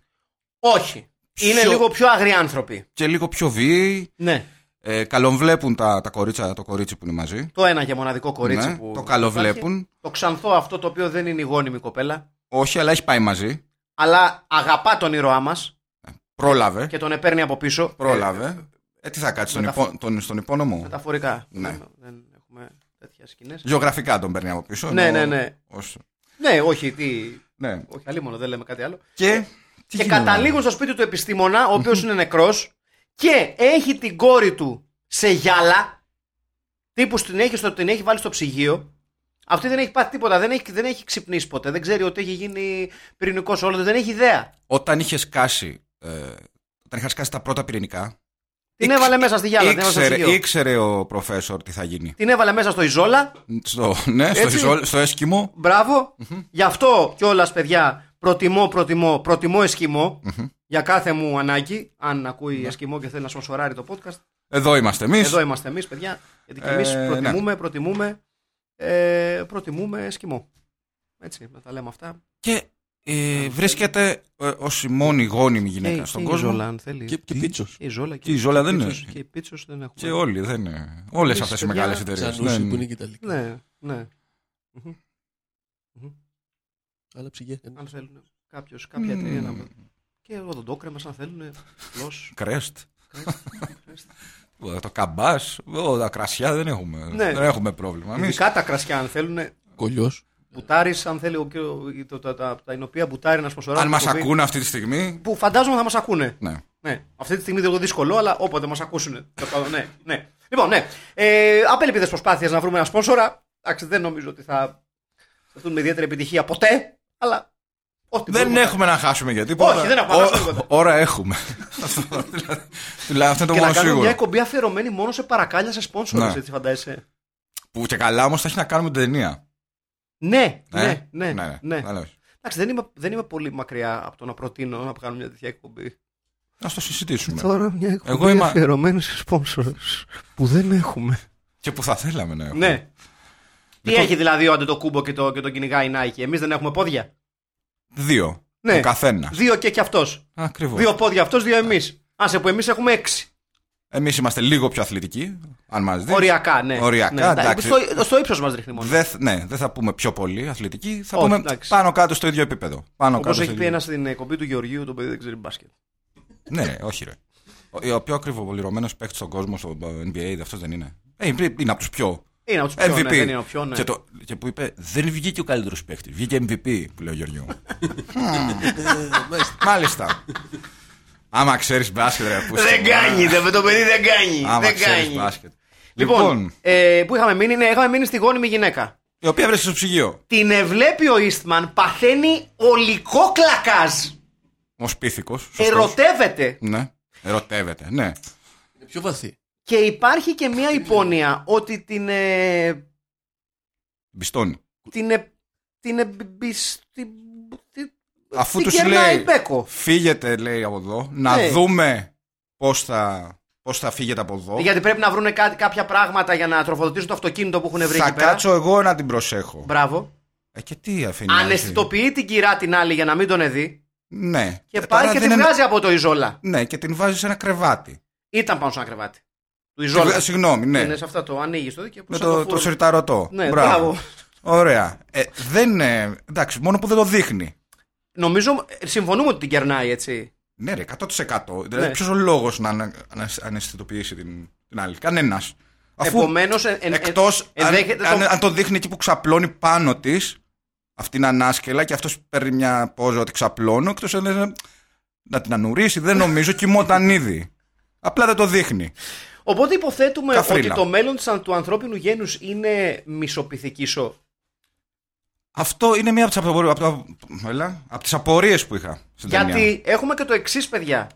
Όχι. Είναι Πιο- λίγο πιο αγριάνθρωποι. Και λίγο πιο βίαιοι. Ναι. Ε, καλομβλέπουν τα, τα κορίτσα, το κορίτσι που είναι μαζί. Το ένα και μοναδικό κορίτσι Ναι, που. το καλοβλέπουν. υπάρχει. Το ξανθό αυτό το οποίο δεν είναι η γόνιμη κοπέλα. Όχι, αλλά έχει πάει μαζί. Αλλά αγαπά τον ήρωά μας Πρόλαβε. και τον επέρνει από πίσω. Πρόλαβε. Ε, τι θα κάτσεις, στον, μεταφο- υπό, τον, στον υπόνομο; Μεταφορικά. Ναι. Δεν, δεν έχουμε τέτοια σκηνές. Γεωγραφικά τον παίρνει από πίσω. Ναι, ενώ ναι, ναι. ως- Ναι, όχι, τι. ναι. Όχι, αλλήμον, δεν λέμε κάτι άλλο. Και, τι και γινόταν; καταλήγουν στο σπίτι του επιστήμονα, ο οποίος είναι νεκρός και έχει την κόρη του σε γυάλα. Τύπου την έχει, στο, την έχει βάλει στο ψυγείο. Αυτή δεν έχει πάθει τίποτα, δεν έχει, δεν έχει ξυπνήσει ποτέ. Δεν ξέρει ότι έχει γίνει πυρηνικός όλος, δεν έχει ιδέα. Όταν είχε σκάσει, ε, όταν είχα σκάσει τα πρώτα πυρηνικά. Την ήξ- έβαλε μέσα στη γυάλα, την έβαλε στο Ήξερε, ψυγείο. ήξερε ο προφέσορ τι θα γίνει. Την έβαλε μέσα στο Ιζόλα. Στο, ναι, στο, Έτσι. ιζόλ- στο έσκυμο. Μπράβο. Γι' αυτό κιόλας, παιδιά, προτιμώ, προτιμώ, προτιμώ εσκιμό για κάθε μου ανάγκη. Αν ακούει Ναι. εσκιμό και θέλει να σπονσοράρει το podcast. Εδώ είμαστε εμείς. Εδώ είμαστε εμείς, παιδιά. Γιατί και εμείς Ε, προτιμούμε, προτιμούμε, ε, προτιμούμε εσκιμό. Έτσι, να τα λέμε αυτά. Και ε, βρίσκεται ε, ω η μόνη γόνιμη γυναίκα στον και κόσμο. η Ζόλα, αν θέλει. Και, και Τι; πίτσος. Και η Ζόλα Και η Ζόλα δεν Πίτσος. είναι. Και η Πίτσος δεν έχουμε. Και όλοι δεν είναι. Όλες Εμείς, αυτές οι παιδιά, μεγάλες εταιρείες. Τσανούσι που είναι και ιταλικά. Ναι, ναι. Άλλα ψυγεία. Αν θέλουν κάποιος, κάποια εταιρεία να. Και οδοντόκρεμα, αν θέλουν. Φλός. Κρέστ. Το καμπάς, τα κρασιά δεν έχουμε. Ναι. Δεν έχουμε πρόβλημα. Εμείς Ειδικά τα κρασιά, αν θέλουν. Κολλιός. Μπουτάρι, αν θέλει, ο, ο, το, τα, τα, τα οποία μπουτάρει να σπονσοράρει. αν την μα εκπομπή, ακούνε αυτή τη στιγμή. Που φαντάζομαι θα μας ακούνε. Ναι. Ναι. Αυτή τη στιγμή δεν είναι δύσκολο, αλλά όποτε μας ακούσουν. το κάνω, ναι, ναι. Λοιπόν, ναι. Ε, απέλπιδε προσπάθειες να βρούμε ένα σπόνσορα. Εντάξει, δεν νομίζω ότι θα σταθούν με ιδιαίτερη επιτυχία ποτέ, αλλά. Ό,τι Δεν μπορούμε. έχουμε να χάσουμε για τίποτα. Όχι, δεν έχουμε να Ω- χάσουμε τίποτα. Ώρα έχουμε. Αυτό δηλαδή- Δηλαδή αυτό είναι το Και να μόνο κάνουμε μια σίγουρο. εκπομπή αφιερωμένη μόνο σε παρακάλια σε σπόνσορε, Ναι. έτσι φαντάζεσαι. Που και καλά όμως θα έχει να κάνουμε την ταινία. Ναι, Ε, ναι, ναι. ναι, ναι. θα λέω. Εντάξει, δεν είμαι, δεν είμαι πολύ μακριά από το να προτείνω να κάνουμε μια τέτοια εκπομπή. Ας το συζητήσουμε. Τώρα μια εκπομπή Εγώ είμαι- αφιερωμένη σε sponsors που δεν έχουμε. Και που θα θέλαμε να έχουμε. Ναι. Τι Λοιπόν- έχει δηλαδή ο Αντετοκούμπο και το, και το κυνηγάει η Nike; Εμείς δεν έχουμε πόδια. Δύο. Ναι. Ο καθένας. Δύο και κι αυτός. Ακριβώς. Δύο πόδια αυτός, δύο εμείς. Άσε που εμείς έχουμε έξι. Εμείς είμαστε λίγο πιο αθλητικοί, αν μας δεις. Οριακά, ναι. Οριακά, ναι. εντάξει. Στο, στο ύψος μας δείχνει μόνο. Δεν, ναι, δεν θα πούμε πιο πολύ αθλητικοί, θα Όχι, πούμε εντάξει. πάνω κάτω στο ίδιο επίπεδο. Πάνω Όπως κάτω στο έχει πει ίδιο- ένας στην εκπομπή του Γεωργίου, το παιδί δεν ξέρει μπάσκετ. Ναι, ρε, όχι ρε. Ο, ο πιο ακριβοπολιρωμένο παίκτης στον κόσμο στο NBA, αυτός δεν είναι. Ε, είναι είναι από τους πιο. Είναι από τους πιο, MVP. ναι, δεν είναι ο πιο, ναι. και, το, και που είπε, δεν βγήκε ο καλύτερος παίκτης. Βγήκε MVP, που λέει ο Γεωργιού. Μάλιστα. Άμα ξέρεις μπάσκετ, ρε, πού Δεν κάνει, δεν, το παιδί δεν κάνει. Άμα δεν ξέρεις κάνει. μπάσκετ. Λοιπόν, Λοιπόν, ε, που είχαμε μείνει, ναι, είχαμε μείνει στη γόνιμη γυναίκα. η οποία βρέθηκε στο ψυγείο. Την ευλέπει ο Ιστμαν, παθαίνει ολικό κλακάζ. Ω πίθηκος. Ερωτεύεται. Ναι. Ερωτεύεται, ναι. Είναι πιο βαθύ. Και υπάρχει και μια υπόνοια ότι την. Ε, Μπιστώνει. την. Ε, την. εμπισ- την- την- Αφού την τους κερνάει λέει, Μπέκο. φύγετε, λέει από εδώ, να Ναι. δούμε πώς θα, πώς θα φύγετε από εδώ. Γιατί πρέπει να βρουν κάποια πράγματα για να τροφοδοτήσουν το αυτοκίνητο που έχουν βρει θα εκεί πέρα. κάτσω εγώ να την προσέχω. Μπράβο. Ε, και τι αφήνει. Αναισθητοποιεί την κυρά την άλλη για να μην τον δει. Ναι. Και Ε, πάει τώρα και δεν την είναι- βγάζει από το Ιζόλα. Ναι, και την βάζει σε ένα κρεβάτι. Ήταν πάνω σε ένα κρεβάτι. Του Ε, Ιζόλα. Συγγνώμη, ναι. Είναι σε αυτό το ανοίγεις το δίκαιο. Με το, το σιρταρωτό. Ναι, μπράβο. Ωραία. Ε, δεν είναι. Εντάξει, μόνο που δεν το δείχνει. Νομίζω ε, συμφωνούμε ότι την κερνάει έτσι. Ναι, ρε, 100%. Δηλαδή, Ναι. ποιος ο λόγος να ανα- ανα- αναισθητοποιήσει την, την άλλη; Κανένας. Αφού Επομένως. εκτός αν, ενδέχεται αν, το- αν το δείχνει εκεί που ξαπλώνει πάνω της, αυτή είναι ανάσκελα και αυτός παίρνει μια πόζα ότι ξαπλώνω, εκτός αν να την ανουρίσει, δεν νομίζω, κοιμόταν ήδη. Απλά δεν το δείχνει. Οπότε υποθέτουμε Καφρίλα. ότι το μέλλον της, του ανθρώπινου γένους είναι μισοπιθηκίσο. Αυτό είναι μία από τις απορίε από, τα- έλα, από τις απορίες που είχα στην ταινία. Γιατί έχουμε και το εξής, παιδιά.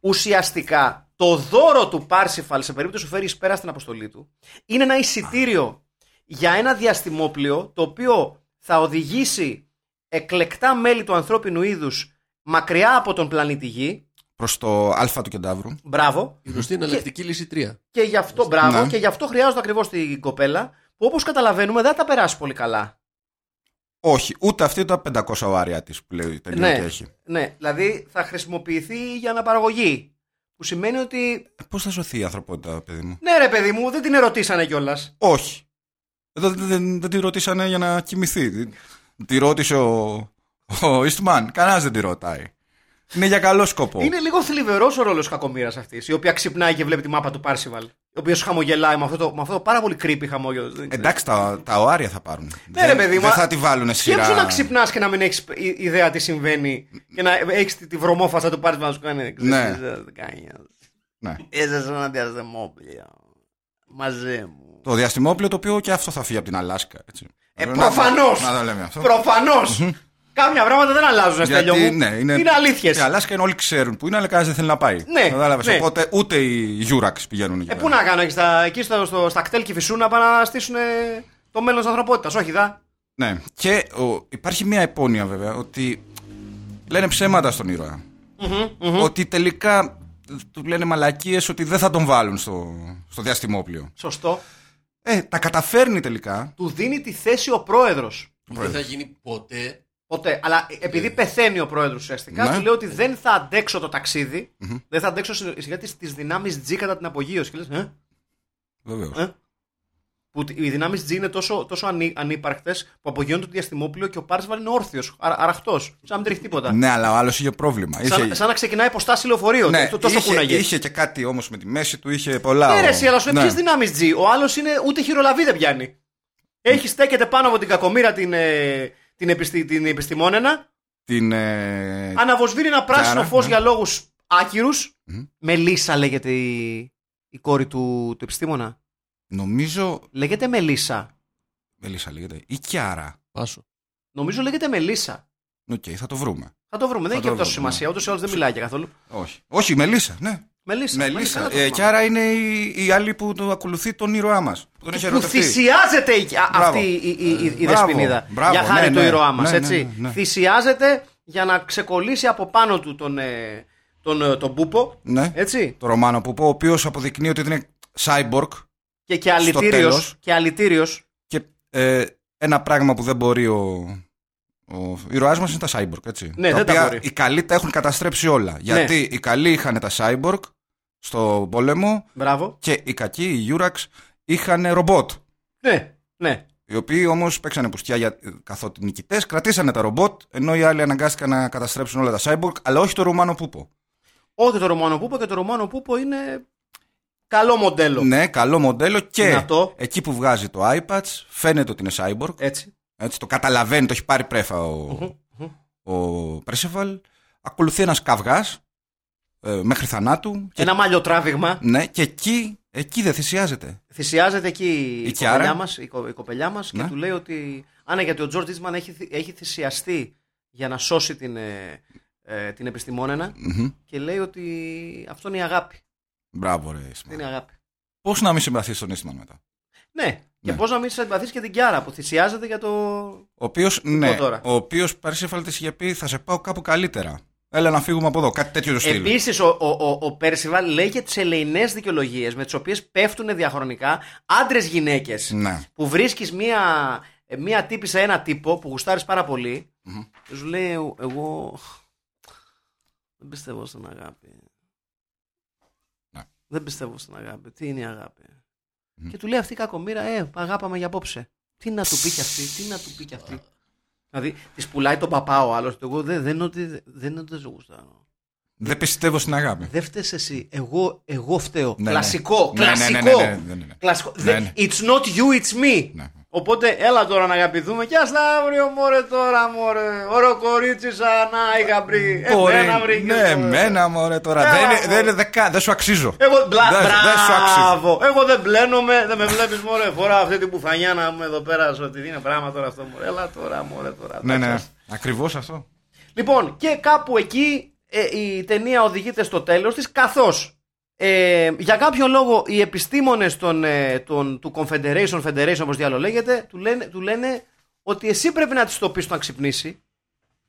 Ουσιαστικά το δώρο του Πάρσιφαλ σε περίπτωση που φέρει εις πέρα στην αποστολή του είναι ένα εισιτήριο για ένα διαστημόπλιο το οποίο θα οδηγήσει εκλεκτά μέλη του ανθρώπινου είδους μακριά από τον πλανήτη Γη. Προς το α του κεντάβρου. Μπράβο. Η γνωστή εναλλακτική λύση 3. Και γι' αυτό, μπράβο, Ναι. και γι' αυτό χρειάζονται ακριβώς την κοπέλα που όπως καταλαβαίνουμε δεν θα τα περάσει πολύ καλά. Όχι, ούτε αυτή τα 500 οάρια της που λέει η ταινία Ναι. και έχει. Ναι, δηλαδή θα χρησιμοποιηθεί για αναπαραγωγή. Που σημαίνει ότι. Ε, Πώς θα σωθεί η ανθρωπότητα, παιδί μου; Ναι, ρε παιδί μου, δεν την ερωτήσανε κιόλας. Όχι. Εδώ δεν, δεν, δεν τη ρωτήσανε για να κοιμηθεί. Τη ρώτησε ο, ο Eastman. Κανένας δεν τη ρωτάει. Είναι για καλό σκοπό. Είναι λίγο θλιβερός ο ρόλος κακομοίρα αυτής, η οποία ξυπνάει και βλέπει τη μάπα του Πάρσιβαλ. Ο οποίος χαμογελάει με αυτό, το, με αυτό το πάρα πολύ creepy χαμόγελο. Δεν ξέρω. Εντάξει, τα, τα οάρια θα πάρουν. Ναι, ρε δεν, παιδί μου, δεν α- θα τη βάλουν σειρά. Σκέψου να ξυπνάς και να μην έχεις ιδέα τι συμβαίνει και να έχεις τη, τη βρωμόφαστα του Πάρσιβαλ να σου κάνει. Ναι. Κάνια. Ναι. Είσαι σαν ένα διαστημόπλιο. Μαζί μου. Το διαστημόπλαιο το οποίο και αυτό θα φύγει από την Αλάσκα. Έτσι. Ε, Να- προφανώς! Να, να το λέμε αυτό. Προφανώς! Κάμια πράγματα δεν αλλάζουν, Στέλιο Γιατί, μου. ναι, είναι, είναι αλήθειες. Η Αλάσκα είναι όλοι ξέρουν που είναι, αλλά κανένας δεν θέλει να πάει. Ναι, Κατάλαβες. ναι. Οπότε ούτε οι Γιούραξ πηγαίνουν εκεί. Ε, πέρα. πού να κάνω, εκεί στα, εκεί στο, στο, στα ΚΤΕΛ Κηφισού να πάνε να στήσουν το μέλλον της ανθρωπότητας. Όχι, δα. Ναι. Και ο, υπάρχει μια υπόνοια βέβαια ότι λένε ψέματα στον ήρωα. Ότι τελικά του λένε μαλακίες ότι δεν θα τον βάλουν στο, στο διαστημόπλιο. Σωστό. Ε, τα καταφέρνει τελικά. Του δίνει τη θέση ο πρόεδρος. Δεν θα γίνει ποτέ. Ποτέ. Αλλά επειδή πεθαίνει ο πρόεδρος ουσιαστικά, Ναι. του λέει ότι δεν θα αντέξω το ταξιδι δεν θα αντέξω σιγά τι δυνάμεις G κατά την απογείωση. Και λες, ε, Βεβαίως. Ε. που οι δυνάμεις G είναι τόσο, τόσο ανή, ανύπαρκτες που απογειώνουν το διαστημόπλιο και ο Πάρσβαλ είναι όρθιος, αραχτός. Σαν να μην τρέχει τίποτα. Ναι, αλλά ο άλλος είχε πρόβλημα. Σαν, είχε, σαν να ξεκινάει υποστάση λεωφορείο. ναι, το, τόσο είχε, κούναγε. είχε και κάτι όμως με τη μέση του, είχε πολλά. Ναι, ρε, ο- εσύ, αλλά σου ναι. ποιες δυνάμεις G. Ο άλλος είναι ούτε χειρολαβή δεν πιάνει. Έχει στέκεται πάνω από την κακομήρα την, ε, την, επιστη, την επιστημόνενα. Την, ε, Αναβοσβήνει ένα πράσινο Κάρα, φως ναι. για λόγους άκυρους. Μμμ. Μελίσσα λέγεται η, η κόρη του, του επιστήμονα. Νομίζω. Λέγεται Μελίσσα. Μελίσσα λέγεται. Ή Κιάρα. Πάσο. Νομίζω λέγεται Μελίσσα. Οκ, θα το βρούμε. Θα το βρούμε. Δεν Θα έχει και το αυτό βρούμε, σημασία. Ούτως ή άλλως δεν μιλάει και καθόλου. Όχι. Όχι, Μελίσσα, ναι. Μελίσσα. Μελίσσα. καλά το Ε, θυμάμαι. Κιάρα είναι η, η άλλη που το ακολουθεί τον ήρωά μας. Που τον έχει που ερωτευτεί. θυσιάζεται η, α- Μπράβο. αυτή η, η, η, η Μπράβο, δεσποινίδα. μπράβο, για χάρη ναι, του ναι, ήρωά μας, ναι, έτσι. ναι, ναι, ναι. Θυσιάζεται για να ξεκολλήσει από πάνω του τον, ε, τον, ε, τον Πούπο. Ναι. Έτσι. Το Ρομάνο Πούπο, ο οποίος αποδεικνύει ότι είναι cyborg Και, και αλητήριος, τέλος. και αλητήριος. και ε, ένα πράγμα που δεν μπορεί ο, ο ήρωάς μας είναι τα cyborg, έτσι. Ναι, δεν τα οποία μπορεί. Ναι. οι καλοί τα έχουν καταστρέψει όλα. Γιατί οι καλοί είχαν τα cyborg στο πόλεμο Μπράβο. και οι κακοί, οι Yurax, είχαν ρομπότ. Ναι, ναι. Οι οποίοι όμως παίξανε πουστιά για, καθότι νικητές, κρατήσανε τα ρομπότ, ενώ οι άλλοι αναγκάστηκαν να καταστρέψουν όλα τα cyborg, αλλά όχι το Ρουμάνο Πούπο. Όχι το Ρωμάνο Πούπο και το Ρωμάνο Πούπο είναι καλό μοντέλο. Ναι, καλό μοντέλο και Δυνατό. εκεί που βγάζει το iPads φαίνεται ότι είναι cyborg. Έτσι. Έτσι, το καταλαβαίνει, το έχει πάρει πρέφα ο, ο Πρέσεβαλ. Ακολουθεί ένας καυγάς ε, μέχρι θανάτου. Και, Ένα μαλλιο τράβηγμα. ναι, και εκεί, εκεί δεν θυσιάζεται. Θυσιάζεται εκεί η, Η Κιάρα. κοπελιά μας, η, κο- η κοπελιά μας και Ναι. του λέει ότι. Α, ναι, γιατί ο Τζορτ Ισμαν έχει, θυ- έχει θυσιαστεί για να σώσει την, ε, ε, την επιστημόνενα Μμμ. και λέει ότι αυτό είναι η αγάπη. Μπράβο, ρε. Αυτό είναι η αγάπη. Πώς να μην συμπαθεί τον Ίστμαν μετά; Ναι, και Ναι. πώς να μην συμπαθείς και την Κιάρα που θυσιάζεται για το. Ο οποίο, ναι, τώρα. ο οποίος Περσίφαλ τη είχε πει θα σε πάω κάπου καλύτερα. Έλα να φύγουμε από εδώ, κάτι τέτοιο το στυλ. Επίσης, ο, ο, ο, ο Πέρσιβαλ λέει και τις ελεηνέ δικαιολογίες με τις οποίες πέφτουν διαχρονικά άντρε-γυναίκε. Ναι. Που βρίσκεις μία, μία τύπη σε ένα τύπο που γουστάρεις πάρα πολύ και σου λέει, «Εγώ- Εγώ δεν πιστεύω στην αγάπη. Ναι. Δεν πιστεύω στην αγάπη. Τι είναι η αγάπη; Και του λέει αυτή η κακομήρα, Ε, αγάπαμε για απόψε. Τι να του πει κι αυτή, τι να του πει κι αυτή. Δηλαδή, της πουλάει τον παπά ο άλλος. Εγώ δεν, δεν είναι ότι δεν είναι ότι δεν σε γουστάρω. Δεν πιστεύω στην αγάπη. Δεν φταίει εσύ. Εγώ, εγώ φταίω. Ναι, ναι. κλασικό. Ναι, ναι, ναι, κλασικό. ναι, ναι, ναι, ναι, ναι. κλασικό. Ναι, Δεν- ναι. It's not you, it's me. Ναι. Οπότε έλα τώρα να αγαπηθούμε και ας τα αύριο μωρέ τώρα μωρέ. Ωρο κορίτσι σαν να είχα βρει. Μπορεί. Εμένα βρήκες, Ναι, μωρέ. εμένα μωρέ τώρα. Έλα, Δεν είναι- μωρέ. Δεν είναι δεκά, δεν σου αξίζω. Εγώ μπλα, Δεν- δεν σου αξίζει. μπράβο. Εγώ δεν μπλένομαι, δεν με βλέπεις μωρέ. Φοράω αυτή την πουφανιά να μου εδώ πέρα σου ότι είναι πράγμα τώρα αυτό μωρέ. Έλα τώρα μωρέ τώρα. Ναι, ναι. Εντάξει. Ακριβώς αυτό. Λοιπόν, και κάπου εκεί ε, η ταινία οδηγείται στο τέλος της καθώς ε, για κάποιο λόγο οι επιστήμονες των, ε, των, του Confederation, Federation όπως διάλογο λέγεται, του λένε, του λένε ότι εσύ πρέπει να της το πεις το να ξυπνήσει.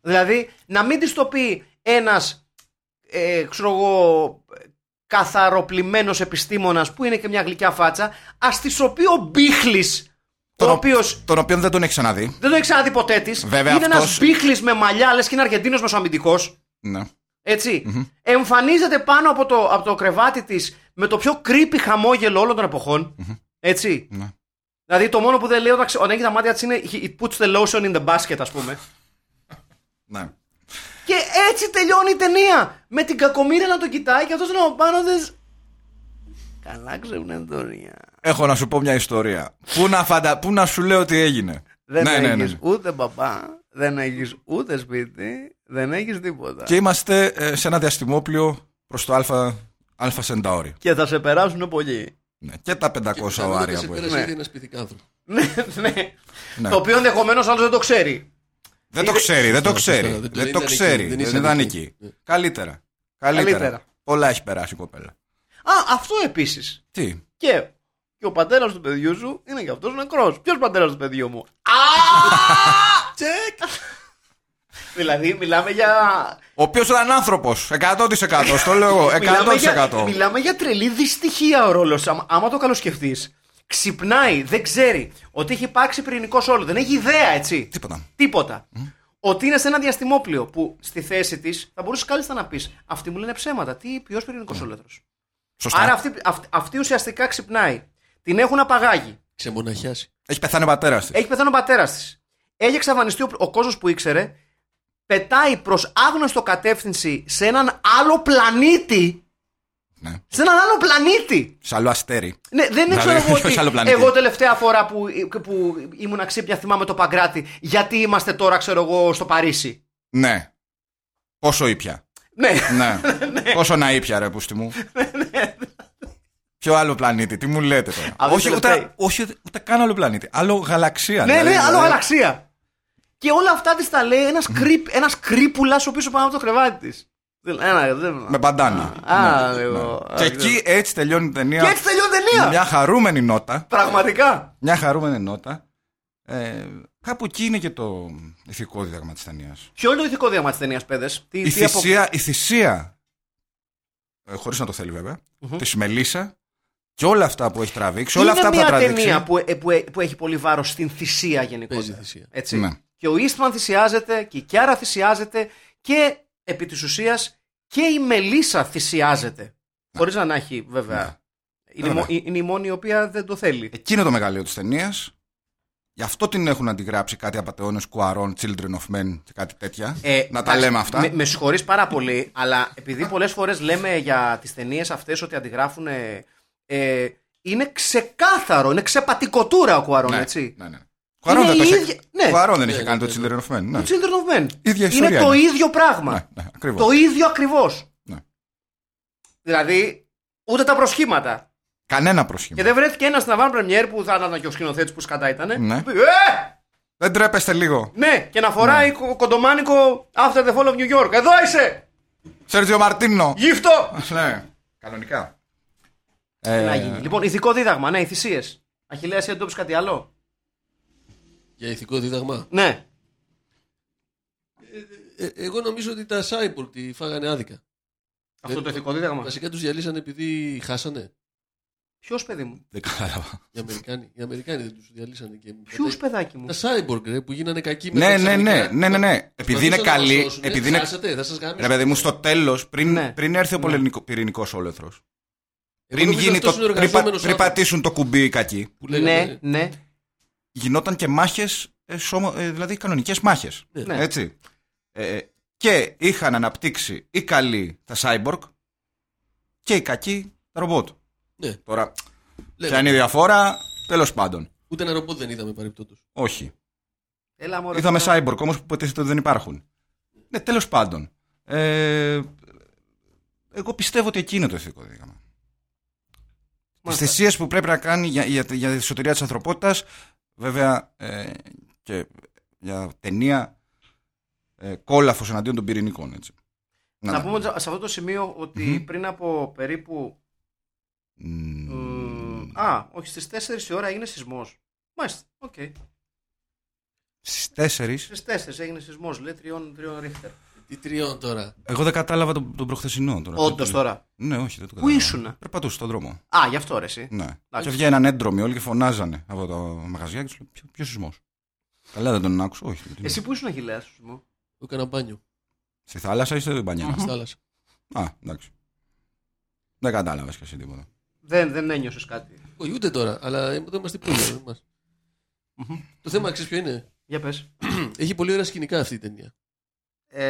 Δηλαδή να μην της το πει ένας ε, ξέρω εγώ καθαροπλημένος επιστήμονας που είναι και μια γλυκιά φάτσα ας της το πει ο Μπίχλης ο Τον, ο- οποίος τον οποίο δεν τον έχεις ξαναδεί. δεν το έχεις ξαναδεί ποτέ της Βέβαια, είναι ένας αυτός- Μπίχλης με μαλλιά λες και είναι Αργεντίνος μεσοαμυντικός Ναι. Έτσι. Εμφανίζεται πάνω από το, από το κρεβάτι της με το πιο creepy χαμόγελο όλων των εποχών. Έτσι. Ναι. Δηλαδή το μόνο που δεν λέει όταν, ξε- όταν έχει τα μάτια της είναι It puts the lotion in the basket, ας πούμε. ναι. και έτσι τελειώνει η ταινία. Με την κακομοίρα να το κοιτάει και αυτός είναι ο πάνω τη. Καλά ξευνεντορία. Έχω να σου πω μια ιστορία. Πού να, φαντα... Πού να σου λέω τι έγινε. Δεν ναι, έχει ναι, ναι. ούτε παπά, δεν έχεις ούτε σπίτι, δεν έχεις τίποτα. Και είμαστε ε, σε ένα διαστημόπλιο προς το Αλφα, Αλφα Σεντάουρι. Και θα σε περάσουν πολλοί. Ναι. Και τα 500 Πιθανότατα οάρια σε που πέρασε έχει. ήδη ένα σπιτικάνθρωπο. ναι, ναι. Ναι. Το οποίο ενδεχομένως άλλος δεν το ξέρει. Δεν το ξέρει, δεν το Σωστά, ξέρει. σωστά. Δεν- Δεν δεν το ήταν εκεί, ξέρει. δεν Δεν ήσαν ήταν εκεί. εκεί. Ναι. Καλύτερα. Καλύτερα. Καλύτερα. Πολλά έχει περάσει η κοπέλα. Α, αυτό επίσης. Τι; Και, και ο πατέρας του παιδιού σου είναι και αυτός νεκρός. Ποιος πατέρας του παιδιού μου; Α! Τσεκ! Δηλαδή, μιλάμε για. Ο οποίος ήταν άνθρωπος. 100%. Στο λέω εγώ. Μιλάμε για, 100%. μιλάμε για τρελή δυστυχία ο ρόλος. Άμα, άμα το καλοσκεφτείς, ξυπνάει, δεν ξέρει ότι έχει υπάρξει πυρηνικό όλο. Δεν έχει ιδέα, έτσι. Τίποτα. Τίποτα. Ότι είναι σε ένα διαστημόπλιο που στη θέση της θα μπορούσες κάλλιστα να πεις Αυτοί μου λένε ψέματα. Τι, ποιος πυρηνικός όλεθρος. Σωστά. Άρα αυτή, αυτή, αυτή ουσιαστικά ξυπνάει. Την έχουν απαγάγει. Ξεμοναχιάσει. Έχει πεθάνει ο πατέρας της. Έχει πεθάνει ο πατέρας της. Έχει εξαφανιστεί ο, ο κόσμος που ήξερε. Πετάει προς άγνωστο κατεύθυνση σε έναν άλλο πλανήτη. Ναι. Σε έναν άλλο πλανήτη. Σε άλλο αστέρι. Ναι, δεν Δηλαδή, ξέρω εγώ όχι ότι άλλο πλανήτη. εγώ τελευταία φορά που, που ήμουν ξύπνια θυμάμαι το Παγκράτη. Γιατί είμαστε τώρα, ξέρω εγώ, στο Παρίσι. Ναι. Πόσο ήπια. Ναι, Ναι. Πόσο να ήπια, ρε, πούστη μου. Ποιο άλλο πλανήτη, τι μου λέτε τώρα. Από όχι, το ούτε, τελευταίο. όχι, ούτε, ούτε καν άλλο πλανήτη. Άλλο γαλαξία. ναι, δηλαδή, ναι, άλλο δηλαδή. γαλαξία. Και όλα αυτά της τα λέει ένας κρύπ, ένας κρύπουλας ο πίσω πάνω από το κρεβάτι της. Ένα, δεν... Με μπαντάνα. Α, Ναι, λίγο. ναι. Α, Και λίγο. εκεί έτσι τελειώνει η ταινία. Και έτσι τελειώνει η ταινία. Μια χαρούμενη νότα. Πραγματικά. Μια χαρούμενη νότα. Ε, κάπου εκεί είναι και το ηθικό δίδαγμα της ταινίας. Ποιο είναι το ηθικό δίαμα της ταινίας, παιδες; Τι, Η τι απο- θυσία, η θυσία ε, χωρίς να το θέλει βέβαια, της Μελίσσα και όλα αυτά που έχει τραβήξει, όλα είναι αυτά που μια θα τραβήξει. ταινία που, ε, που, ε, που έχει πολύ βάρος στην θυσία Παίζει γενικότερα. θυσία. Έτσι. Ναι. Και ο Eastman θυσιάζεται και η Κιάρα θυσιάζεται και επί της ουσίας και η Μελίσσα θυσιάζεται. Χωρίς να έχει βέβαια. Είναι, η Βέβαια. μο- είναι η μόνη η οποία δεν το θέλει. Εκεί είναι το μεγαλείο της ταινίας. Γι' αυτό την έχουν αντιγράψει κάτι απαταιώνες Κουαρών, Children of Men και κάτι τέτοια. Ε, να τα εντάξει, λέμε αυτά. Με, με συγχωρείς πάρα πολύ, αλλά επειδή πολλές φορές λέμε για τις ταινίες αυτές ότι αντιγράφουν. Ε, ε, είναι ξεκάθαρο, είναι ξεπατικοτούρα ο Κουαρόν, ναι, έτσι. ναι, ναι. Κουαρών δεν, η το είχε... ίδια- ναι. Κουαρών δεν είχε Ναι, κάνει ναι, το ναι. Children of Men. Ναι. Το Children of Men. Ίδια είναι ιστορία το είναι. ίδιο πράγμα. Ναι, ναι, ακριβώς. Το ίδιο ακριβώς. Ναι. Δηλαδή, ούτε τα προσχήματα. Κανένα προσχήμα. Και δεν βρέθηκε ένας στην Αβάν Πρεμιέρ που θα ήταν και ο σκηνοθέτης που σκατά ήταν. Ναι. Που είπε, Ε! Δεν τρέπεστε λίγο. Ναι, και να φοράει κο- κοντομάνικο After the Fall of New York. Εδώ είσαι! Σέρτζιο Μαρτίνο. Γύφτο! ναι, κανονικά. Τι Ε, να γίνει. Λοιπόν, ηθικό δίδαγμα, ναι, οι θυσίες. Αχιλέα, εσύ εντόπισε κάτι άλλο; Για ηθικό δίδαγμα. Ναι. Ε, εγώ νομίζω ότι τα Cyborg τη φάγανε άδικα. Αυτό Ε, το ηθικό δίδαγμα; Βασικά τους διαλύσανε επειδή χάσανε. Ποιος παιδί μου; Δεν κατάλαβα. Οι Αμερικάνοι, οι Αμερικάνοι δεν τους διαλύσανε. Και Ποιου παιδάκι μου; Τα Cyborg ρε, που γίνανε κακοί Ναι, μετά ναι, ναι, ξαφνικά. ναι, ναι, ναι. Επειδή είναι Προσπαθούσαν να καλή, μας σώσουνε, επειδή είναι Χάσατε, θα σας γάμισω. Ρε παιδί μου, στο τέλος, πριν, Ναι. πριν έρθει ο Ναι. πυρηνικός όλεθρος. Εγώ Πριν, νομίζω γίνει αυτός το, είναι ο πριν, πα- εργαζόμενος πριν άνθρωπος πατήσουν το κουμπί οι κακοί, που λέγανε, Ναι, ναι. Γινόταν και μάχες, δηλαδή κανονικές μάχες. Ναι. Έτσι. Ε, και είχαν αναπτύξει οι καλοί τα cyborg και οι κακοί τα ρομπότ. Ναι. Τώρα, Λέμε. ποια είναι η διαφορά, τέλος πάντων. Ούτε ένα ρομπότ δεν είδαμε παρεπτόντω. Όχι. Έλα, μωρέ, Είδαμε τώρα. cyborg όμως που υποτίθεται ότι δεν υπάρχουν. Ναι, τέλος πάντων. Ε, εγώ πιστεύω ότι εκεί είναι το ηθικό δίγαμα. Τις Μάλιστα. θυσίες που πρέπει να κάνει για, για, για τη σωτηρία της ανθρωπότητας, βέβαια ε, και για ταινία ε, κόλαφος εναντίον των πυρηνικών. Έτσι. Να πούμε σε αυτό το σημείο ότι πριν από περίπου. Μμμ. μ, Α, όχι, στις 4 η ώρα έγινε σεισμός. Μάλιστα, οκ. Στις 4 Στις 4 έγινε σεισμός, λέει τριών, τριών ρίχτερ. Τι τριών τώρα. Εγώ δεν κατάλαβα τον, τον προχθεσινό τώρα. Όντως τώρα. Ναι, όχι, δεν το Πού κατάλαβα. ήσουνα; Περπατούσα στον δρόμο. Α, γι' αυτό ρε, εσύ. Ναι. Εντάξει. Και βγαίναν έντρομοι όλοι και φωνάζανε από τα μαγαζιά και του λέω: Ποιο, ποιος σεισμός; Καλά, δεν τον άκουσα. Όχι. τι- Εσύ που ήσουν Αχιλλέα στο σεισμό; Έκανα μπάνιο. Στη θάλασσα ή στη μπανιέρα. Στη θάλασσα. Α, εντάξει. Δεν κατάλαβες και εσύ τίποτα. Δεν, δεν ένιωσες κάτι; Όχι, ούτε τώρα, αλλά εδώ είμαστε πολύ. δεν μας. Το θέμα ξέρεις ποιο είναι; Για πες. Έχει πολύ ωραία σκηνικά αυτή η ταινία. Ε...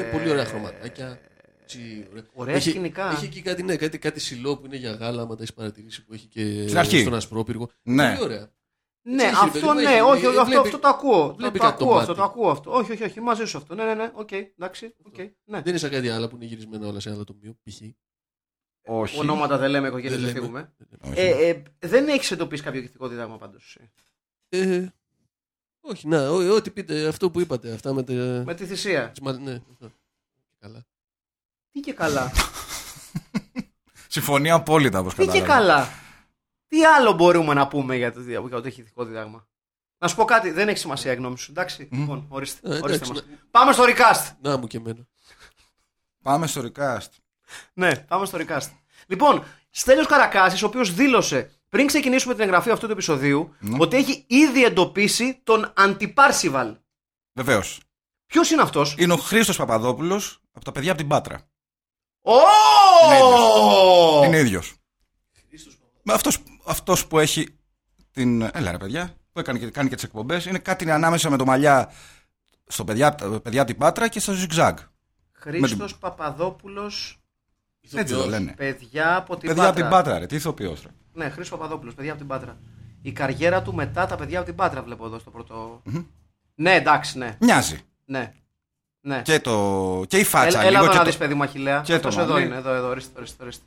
Είναι πολύ ωραία χρωματάκια. τσι, ωραία. Ωραία έχει, σκηνικά. Έχει εκεί κάτι, ναι, κάτι, κάτι σιλό που είναι για γάλα, μα, τα έχεις παρατηρήσει που έχει και Στην αρχή. στον Ασπρόπυργο. Ναι. Πολύ ωραία. Ναι, Έτσι έχει, ρε αυτό παιδί μου, ναι, έχει, όχι, βλέπει- αυτό, αυτό το ακούω. Το, βλέπει το κάτι το ακούω αυτό, μάτι. το ακούω αυτό. Όχι, όχι, όχι, μαζί σου αυτό. Ναι, ναι, ναι, οκ, εντάξει, οκ, ναι. Δεν είναι σαν κάτι άλλο που είναι γυρισμένα όλα σε ένα τομείο, π.χ. Όχι. Ονόματα δεν λέμε, οικογένειε Δεν δεν λέμε. φύγουμε. Ε, ε, δεν έχεις εντοπίσει κάποιο ηθικό δίδαγμα πάντως. Ε, όχι, να, ό, ό,τι πείτε, αυτό που είπατε, αυτά με τα... Με τη θυσία. τις μα- Ναι, αυτό. Καλά. Τι και καλά. Συμφωνία απόλυτα όπως Τι και κατάλαβα. καλά. Τι άλλο μπορούμε να πούμε για το, διδα- για το ηθικό δίδαγμα. Να σου πω κάτι, δεν έχει σημασία η γνώμη σου. Εντάξει, λοιπόν, ορίστε. Ε, ορίστε εντάξει, μας. Πάμε στο recast. Να μου και εμένα. Πάμε στο recast. Ναι, πάμε στο recast. Λοιπόν, Στέλιος Καρακάσης, ο οποίος δήλωσε πριν ξεκινήσουμε την εγγραφή αυτού του επεισοδίου Ναι. ότι έχει ήδη εντοπίσει τον Αντιπάρσιβαλ. Βεβαίως. Ποιος είναι αυτός; Είναι ο Χρήστος Παπαδόπουλος από τα παιδιά από την Πάτρα. Ω! Είναι ίδιος. Αυτός, αυτός που έχει την. Έλα ρε παιδιά, που έκανε και, κάνει και τις εκπομπές. Είναι κάτι ανάμεσα με το μαλλιά στο παιδιά, παιδιά από την Πάτρα και στο Zigzag. Χρήστος Παπαδόπουλος, Έτσι το Ηθοποιός. λένε. παιδιά από την Παιδιά Πάτρα. από την Πάτρα, ρε. Τι ηθοποιό. Ναι, Χρήστος Παπαδόπουλος, παιδιά από την Πάτρα. Η καριέρα του μετά τα παιδιά από την Πάτρα βλέπω εδώ στο πρωτο Ναι, εντάξει, ναι. Μοιάζει. ναι. ναι. Και, το... και η φάτσα Έλα, έλα λίγο. εδώ και να το- δεις παιδί μου Αχιλέα. και το Αυτός εδώ μαλλί. είναι, εδώ, εδώ, ορίστε, ορίστε, ορίστε.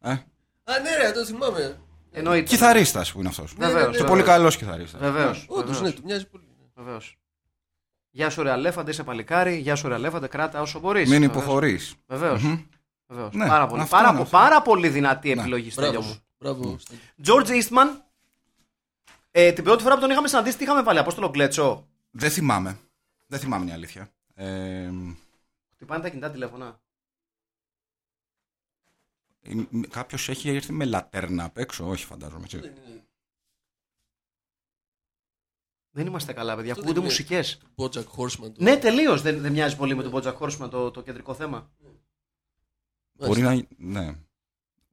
Ε, Α, ναι, ρε, το θυμάμαι. Εννοείται. Κιθαρίστας που είναι αυτός. Ναι, ναι, Βεβαίως, ναι. Και βεβαίως. πολύ καλός κιθαρίστας. Βεβαίως, Όντως, βεβαίως. ναι, του μοιάζει πολύ. Βεβαίως. Γεια σου, ρε Αλέφαντε, είσαι παλικάρι. Γεια σου, ρε Αλέφαντε, κράτα όσο μπορείς. Μην υποχωρείς. Βεβαίως. Μμμ. Βεβαίως. Ναι, πάρα, πολύ, αυτό πάρα, είναι πο- αυτό. πάρα πολύ δυνατή Ναι. επιλογή, Στέλιο μου. Μπράβο. Μπράβο. Στέλιο. George Eastman. Ε, την πρώτη φορά που τον είχαμε συναντήσει, τι είχαμε βάλει, Απόστολο Γκλέτσο; Δεν θυμάμαι. Δεν θυμάμαι είναι η αλήθεια. Ε, Χτυπάνε τα κινητά τηλέφωνα. Κάποιος έχει έρθει με λατέρνα απ' έξω, όχι φαντάζομαι. Έτσι. Δεν είμαστε καλά, παιδιά. Αυτό Ακούγονται δεν είναι- μουσικές. Bojack Horseman. το- Ναι, τελείως. Δεν, δεν μοιάζει πολύ με τον Bojack Horseman το, το κεντρικό θέμα. Μπορεί να. Ναι.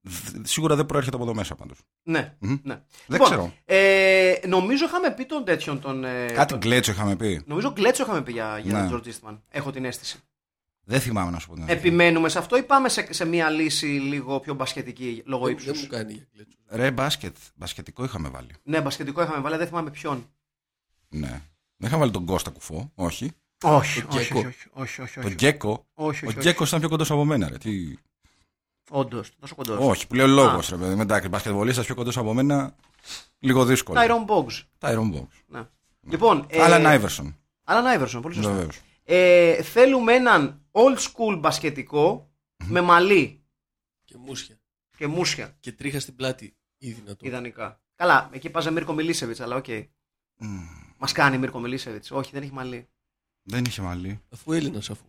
Δ- Σίγουρα δεν προέρχεται από εδώ μέσα πάντως. Ναι. Μμμ. ναι. Δεν Λοιπόν, ξέρω. Ε, νομίζω είχαμε πει τον τέτοιον. Τον, ε, Κάτι τον- γκλέτσο είχαμε πει. Νομίζω Γκλέτσο είχαμε πει για, για Ναι. τον George Eastman. Έχω την αίσθηση. Δεν θυμάμαι να σου πω την αλήθεια. Επιμένουμε σε αυτό ή πάμε σε, σε μια λύση λίγο πιο μπασκετική λόγω Δεν- ύψους; Δεν μου κάνει για κλέτσο. Ρε μπάσκετ. Μπασκετικό είχαμε βάλει. Ναι, μπασκετικό είχαμε βάλει, δεν θυμάμαι ποιον. Ναι. Δεν είχαμε βάλει τον Κώστα Κουφό. Όχι. Όχι, Τον όχι, Γκέκο. όχι, όχι, όχι, Τον όχι. Γκέκο. Όχι, Ο όχι, Γκέκος ήταν πιο κοντός από μένα. Ρε. Τι... Όντως, τόσο κοντός. Όχι, που λέει ο λόγο. Ρε παιδί. Εντάξει, μπασκετβολίστα πιο κοντός από μένα. Λίγο δύσκολο. Τάιρον Boggs. Τάιρον Box. Ναι. Λοιπόν, ε, Άλαν Άιβερσον. Άλαν Άιβερσον, πολύ σωστά. Βεβαίως. Ε, θέλουμε έναν old school μπασκετικό με μαλλί Και μουσια. και μουσια. Και τρίχα στην πλάτη. Ή δυνατό. Ιδανικά. Καλά, έπαιζε Μίρκο Μιλίσεβιτς, αλλά οκ. Μας κάνει Μίρκο Μιλίσεβιτς. Όχι, δεν έχει μαλλί. Δεν είχε μαλλί. Αφού Έλληνας, αφού.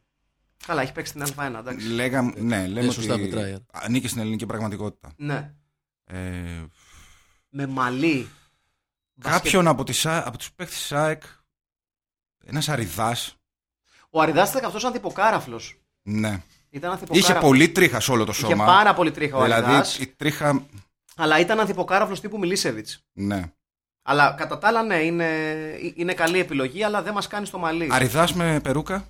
Καλά, έχει παίξει την Α1, εντάξει. Λέγαμε, ναι, λέμε Ναι, σωστά ότι μετράει, άρα. ανήκει στην ελληνική πραγματικότητα. Ναι. Ε, Με μαλλί. κάποιον από, τις, Α- από τους παίκτες της ΑΕΚ, ένας αριδάς, Ο Αριδάς ήταν αυτός ανθυποκάραφλο. ναι. Ήταν ανθυποκάραφλος. Είχε πολύ τρίχα σε όλο το Είχε σώμα. πάρα πολύ τρίχα ο δηλαδή Αριδάς, η τρίχα, αλλά ήταν ανθυποκάραφλο τύπου Μιλίσεβιτς. ναι. Αλλά κατά τα άλλα, ναι, είναι, είναι καλή επιλογή, αλλά δεν μας κάνει στο μαλλί. Αριδάς με περούκα,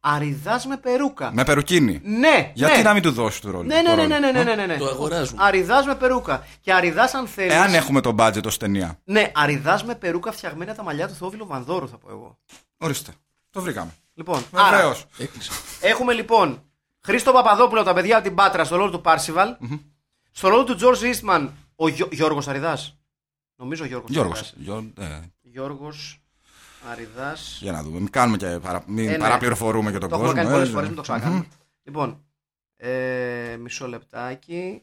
Αριδάς με περούκα. Με περουκίνη. Ναι, Γιατί ναι. να μην του δώσει του ρόλο. Ναι, ναι, το ναι, ρόλο. ναι, ναι, ναι, ναι, ναι. Το αγοράζουν. Αριδάς με περούκα. Και αριδάς, αν θέλει. Εάν έχουμε τον budget ως ταινία. Ναι, αριδάς με περούκα φτιαγμένα τα μαλλιά του Θεόφιλου Βανδόρου, θα πω εγώ. Ορίστε. Το βρήκαμε. Λοιπόν, άρα, Βεβαίω. Έκλεισε. έχουμε λοιπόν Χρήστο Παπαδόπουλο, τα παιδιά από την Πάτρα, στο ρόλο του Πάρσιβαλ. Στο ρόλο του George Eastman, ο Γιώ- Γιώργος Αριδάς. Νομίζω Γιώργος Γιώργος. Αριδάς. Γιώργος Αριδάς. Για να δούμε. Μην, κάνουμε και παρα... μην Ε, ναι. παραπληροφορούμε και τον Το κόσμο. έχουμε κάνει πολλές ε, φορές, ε. μην το ξανακάνουμε. Λοιπόν, ε, μισό λεπτάκι.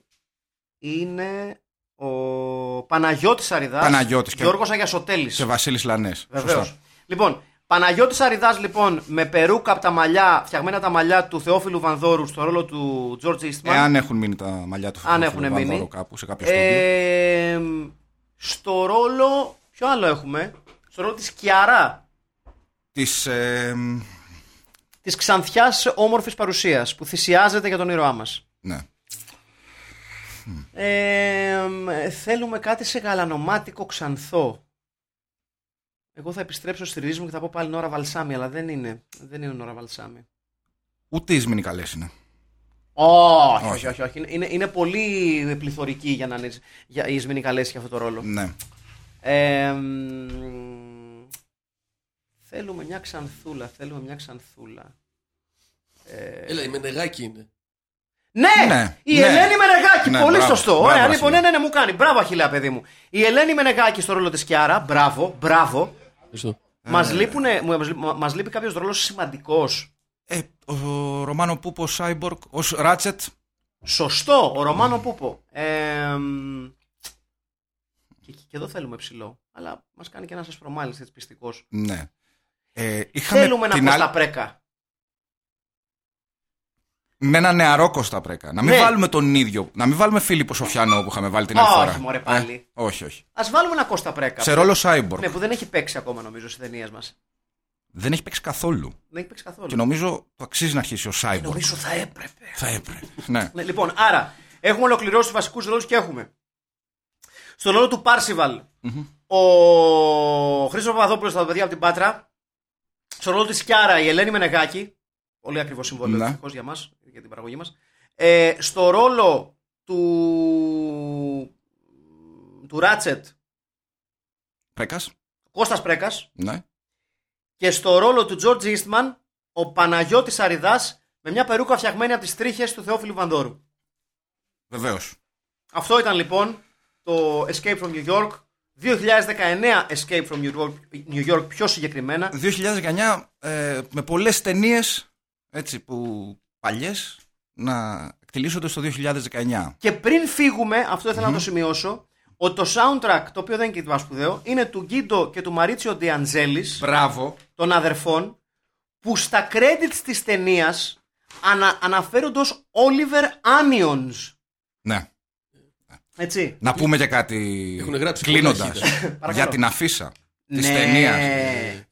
Είναι ο Παναγιώτης Αριδάς. Παναγιώτης και- Γιώργος Αγιασοτέλης. Σε Βασίλης Λανές. Βεβαίως. Λοιπόν, Παναγιώτης Αριδάς λοιπόν με περούκα από τα μαλλιά, φτιαγμένα τα μαλλιά του Θεόφιλου Βανδόρου στο ρόλο του George Eastman. Εάν έχουν μείνει τα μαλλιά του Αν Φωτοφίλου έχουν μείνει. Βανδόρου κάπου σε κάποιο στούντιο. Ε, στο ρόλο. Ποιο άλλο έχουμε; Στο ρόλο της Κιάρα. Της, ε, Της ξανθιάς όμορφης παρουσίας που θυσιάζεται για τον ήρωά μας. ναι. Ε, θέλουμε κάτι σε γαλανομάτικο ξανθό. Εγώ θα επιστρέψω στη ρίζη μου και θα πω πάλι Νόρα Βαλσάμι, αλλά δεν είναι. Δεν είναι Νόρα Βαλσάμι. Ούτε οι Ισμήνοι καλές είναι. Όχι, όχι, Όχι. όχι. όχι. Είναι, είναι πολύ πληθωρική για να είναι για, η Ισμήνη Καλέση για αυτό το ρόλο. Ναι. Ε, μ, θέλουμε μια ξανθούλα, θέλουμε μια ξανθούλα. Έλα, η Μενεγάκη είναι. Ναι! Ναι, η ναι. Ελένη Μενεγάκη, Ναι, πολύ μπράβο, σωστό. μπράβο, Ωραία, Αχιλέα. λοιπόν, ναι, ναι, ναι, μου κάνει. Μπράβο, Αχιλέα, παιδί μου. Η Ελένη Μενεγάκη στο ρόλο της Κιάρα, μπράβο, μπράβο. Ευχαριστώ. Μας, λείπουνε, μου- μας, λεί- μας λείπει κάποιος ρόλος σημαντικός. Ε, ο Ρωμάνο Πούπο Σάιμπορκ ως Ράτσετ. Σωστό, ο Ρωμάνο Πούπο. Ε, μ, και, και εδώ θέλουμε ψηλό. Αλλά μας κάνει και ένα σας προμάλιστη έτσι πιστικός. Ναι. Ε, είχαμε Θέλουμε να την πω άλλη- στα πρέκα. Με ένα νεαρό Κώστα Πρέκα. Να μην Ναι. βάλουμε τον ίδιο. Να μην βάλουμε Φίλιππο Σοφιανό που είχαμε βάλει την άλλη Όχι, φορά. μωρέ, πάλι. Ε, όχι, όχι. Α βάλουμε ένα Κώστα Πρέκα. Σε ρόλο Σάιμπορκ. Ναι, που δεν έχει παίξει ακόμα νομίζω στις ταινίες μας. Δεν έχει παίξει καθόλου. Δεν έχει παίξει καθόλου. Και νομίζω το αξίζει να αρχίσει ο Σάιμπορκ. Νομίζω θα έπρεπε. Θα έπρεπε. ναι. Ναι, λοιπόν, άρα έχουμε ολοκληρώσει του βασικούς ρόλους και έχουμε. Στον ρόλο του Πάρσιβαλ, ο Χρήστος Παπαδόπουλος στα παιδιά από την Πάτρα. Στον ρόλο της Κιάρα, η Ελένη Μενεγάκη. Πολύ ακριβώ συμβόλαιο Ναι. ευτυχώς για μας, για την παραγωγή μας. Ε, στο ρόλο του. του Ράτσετ, Πρέκας. Κώστας Πρέκας. Ναι. Και στο ρόλο του George Eastman, ο Παναγιώτης Αριδάς με μια περούκα φτιαγμένη από τις τρίχες του Θεόφιλου Βανδόρου. Βεβαίως. Αυτό ήταν λοιπόν το Escape from New York. 2019 Escape from New York, New York πιο συγκεκριμένα. 2019 ε, με πολλές ταινίες έτσι που παλιές να εκτελήσονται στο 2019. Και πριν φύγουμε, αυτό ήθελα να το σημειώσω, ότι το soundtrack, το οποίο δεν είναι και το σπουδαίο, είναι του Γκίντο και του Μαρίτσιο Ντιαντζέλης, Μπράβο. των αδερφών, που στα credits της ταινίας ανα, αναφέρονται ως Oliver Onions. Ναι. Έτσι. Να πούμε και κάτι Έχουν γράψει κλείνοντας. πολλά για την αφίσα της Ναι. ταινίας.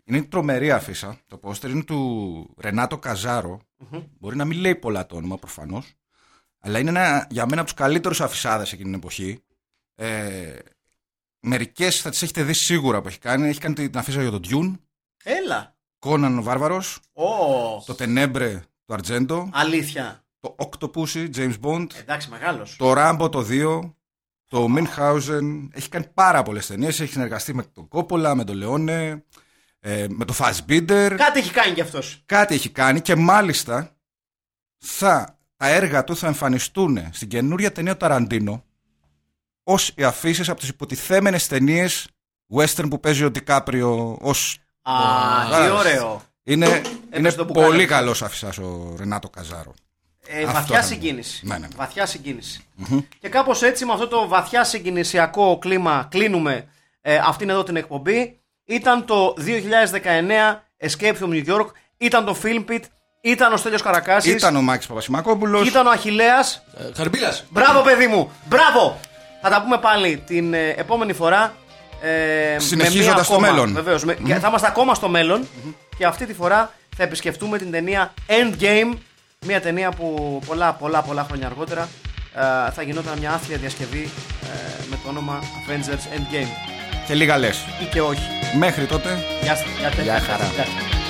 Είναι τρομερή αφίσα. Το πόστερ είναι του Ρενάτο Καζάρο. Μπορεί να μην λέει πολλά το όνομα προφανώς. Αλλά είναι ένα, για μένα από τους καλύτερους αφισάδες εκείνη την εποχή. Ε, Μερικές θα τις έχετε δει σίγουρα που έχει κάνει. Έχει κάνει την αφίσα για τον Dune, Έλα. Κόναν ο Βάρβαρος, Ω, το Τενέμπρε του Αρτζέντο, αλήθεια. το Octopussy, James Bond, Εντάξει, μεγάλος. το Ράμπο το 2, το Minhausen. Έχει κάνει πάρα πολλές ταινίες. Έχει συνεργαστεί με τον Κόπολα, με τον Λεόνε, ε, με τον Fassbinder. Κάτι έχει κάνει κι αυτός. Κάτι έχει κάνει και μάλιστα θα, τα έργα του θα εμφανιστούν στην καινούρια ταινία του Ταραντίνο ως οι αφήσεις από τις υποτιθέμενες ταινίες western που παίζει ο Ντικάπριο ως. Α, Βάρος. τι ωραίο. Είναι, είναι το μπουκάλι. πολύ καλός αφισά ο Ρενάτο Καζάρο. Ε, Αυτό βαθιά θα συγκίνηση. Ναι, ναι. Βαθιά συγκίνηση. Και κάπως έτσι με αυτό το βαθιά συγκινησιακό κλίμα κλείνουμε ε, αυτήν εδώ την εκπομπή. Ήταν το 2019 Escape from New York. Ήταν το Film Pit. Ήταν ο Στέλιος Καρακάσης. Ήταν ο Μάκης Παπασημακόπουλος. Ήταν ο Αχιλέας. Ε, Χαρμπίλας. Μπράβο, παιδί μου! Μπράβο! Θα τα πούμε πάλι την ε, επόμενη φορά. Ε, Συνεχίζοντας με μία στο ακόμα, μέλλον. Βεβαίως, με- και θα είμαστε ακόμα στο μέλλον. Και αυτή τη φορά θα επισκεφτούμε την ταινία Endgame. Μια ταινία που πολλά πολλά πολλά χρόνια αργότερα ε, θα γινόταν μια άθλια διασκευή ε, με το όνομα Avengers Endgame. Και λίγα λες. Ή και όχι. Μέχρι τότε Γεια σας. Γεια, Γεια χαρά. Γεια.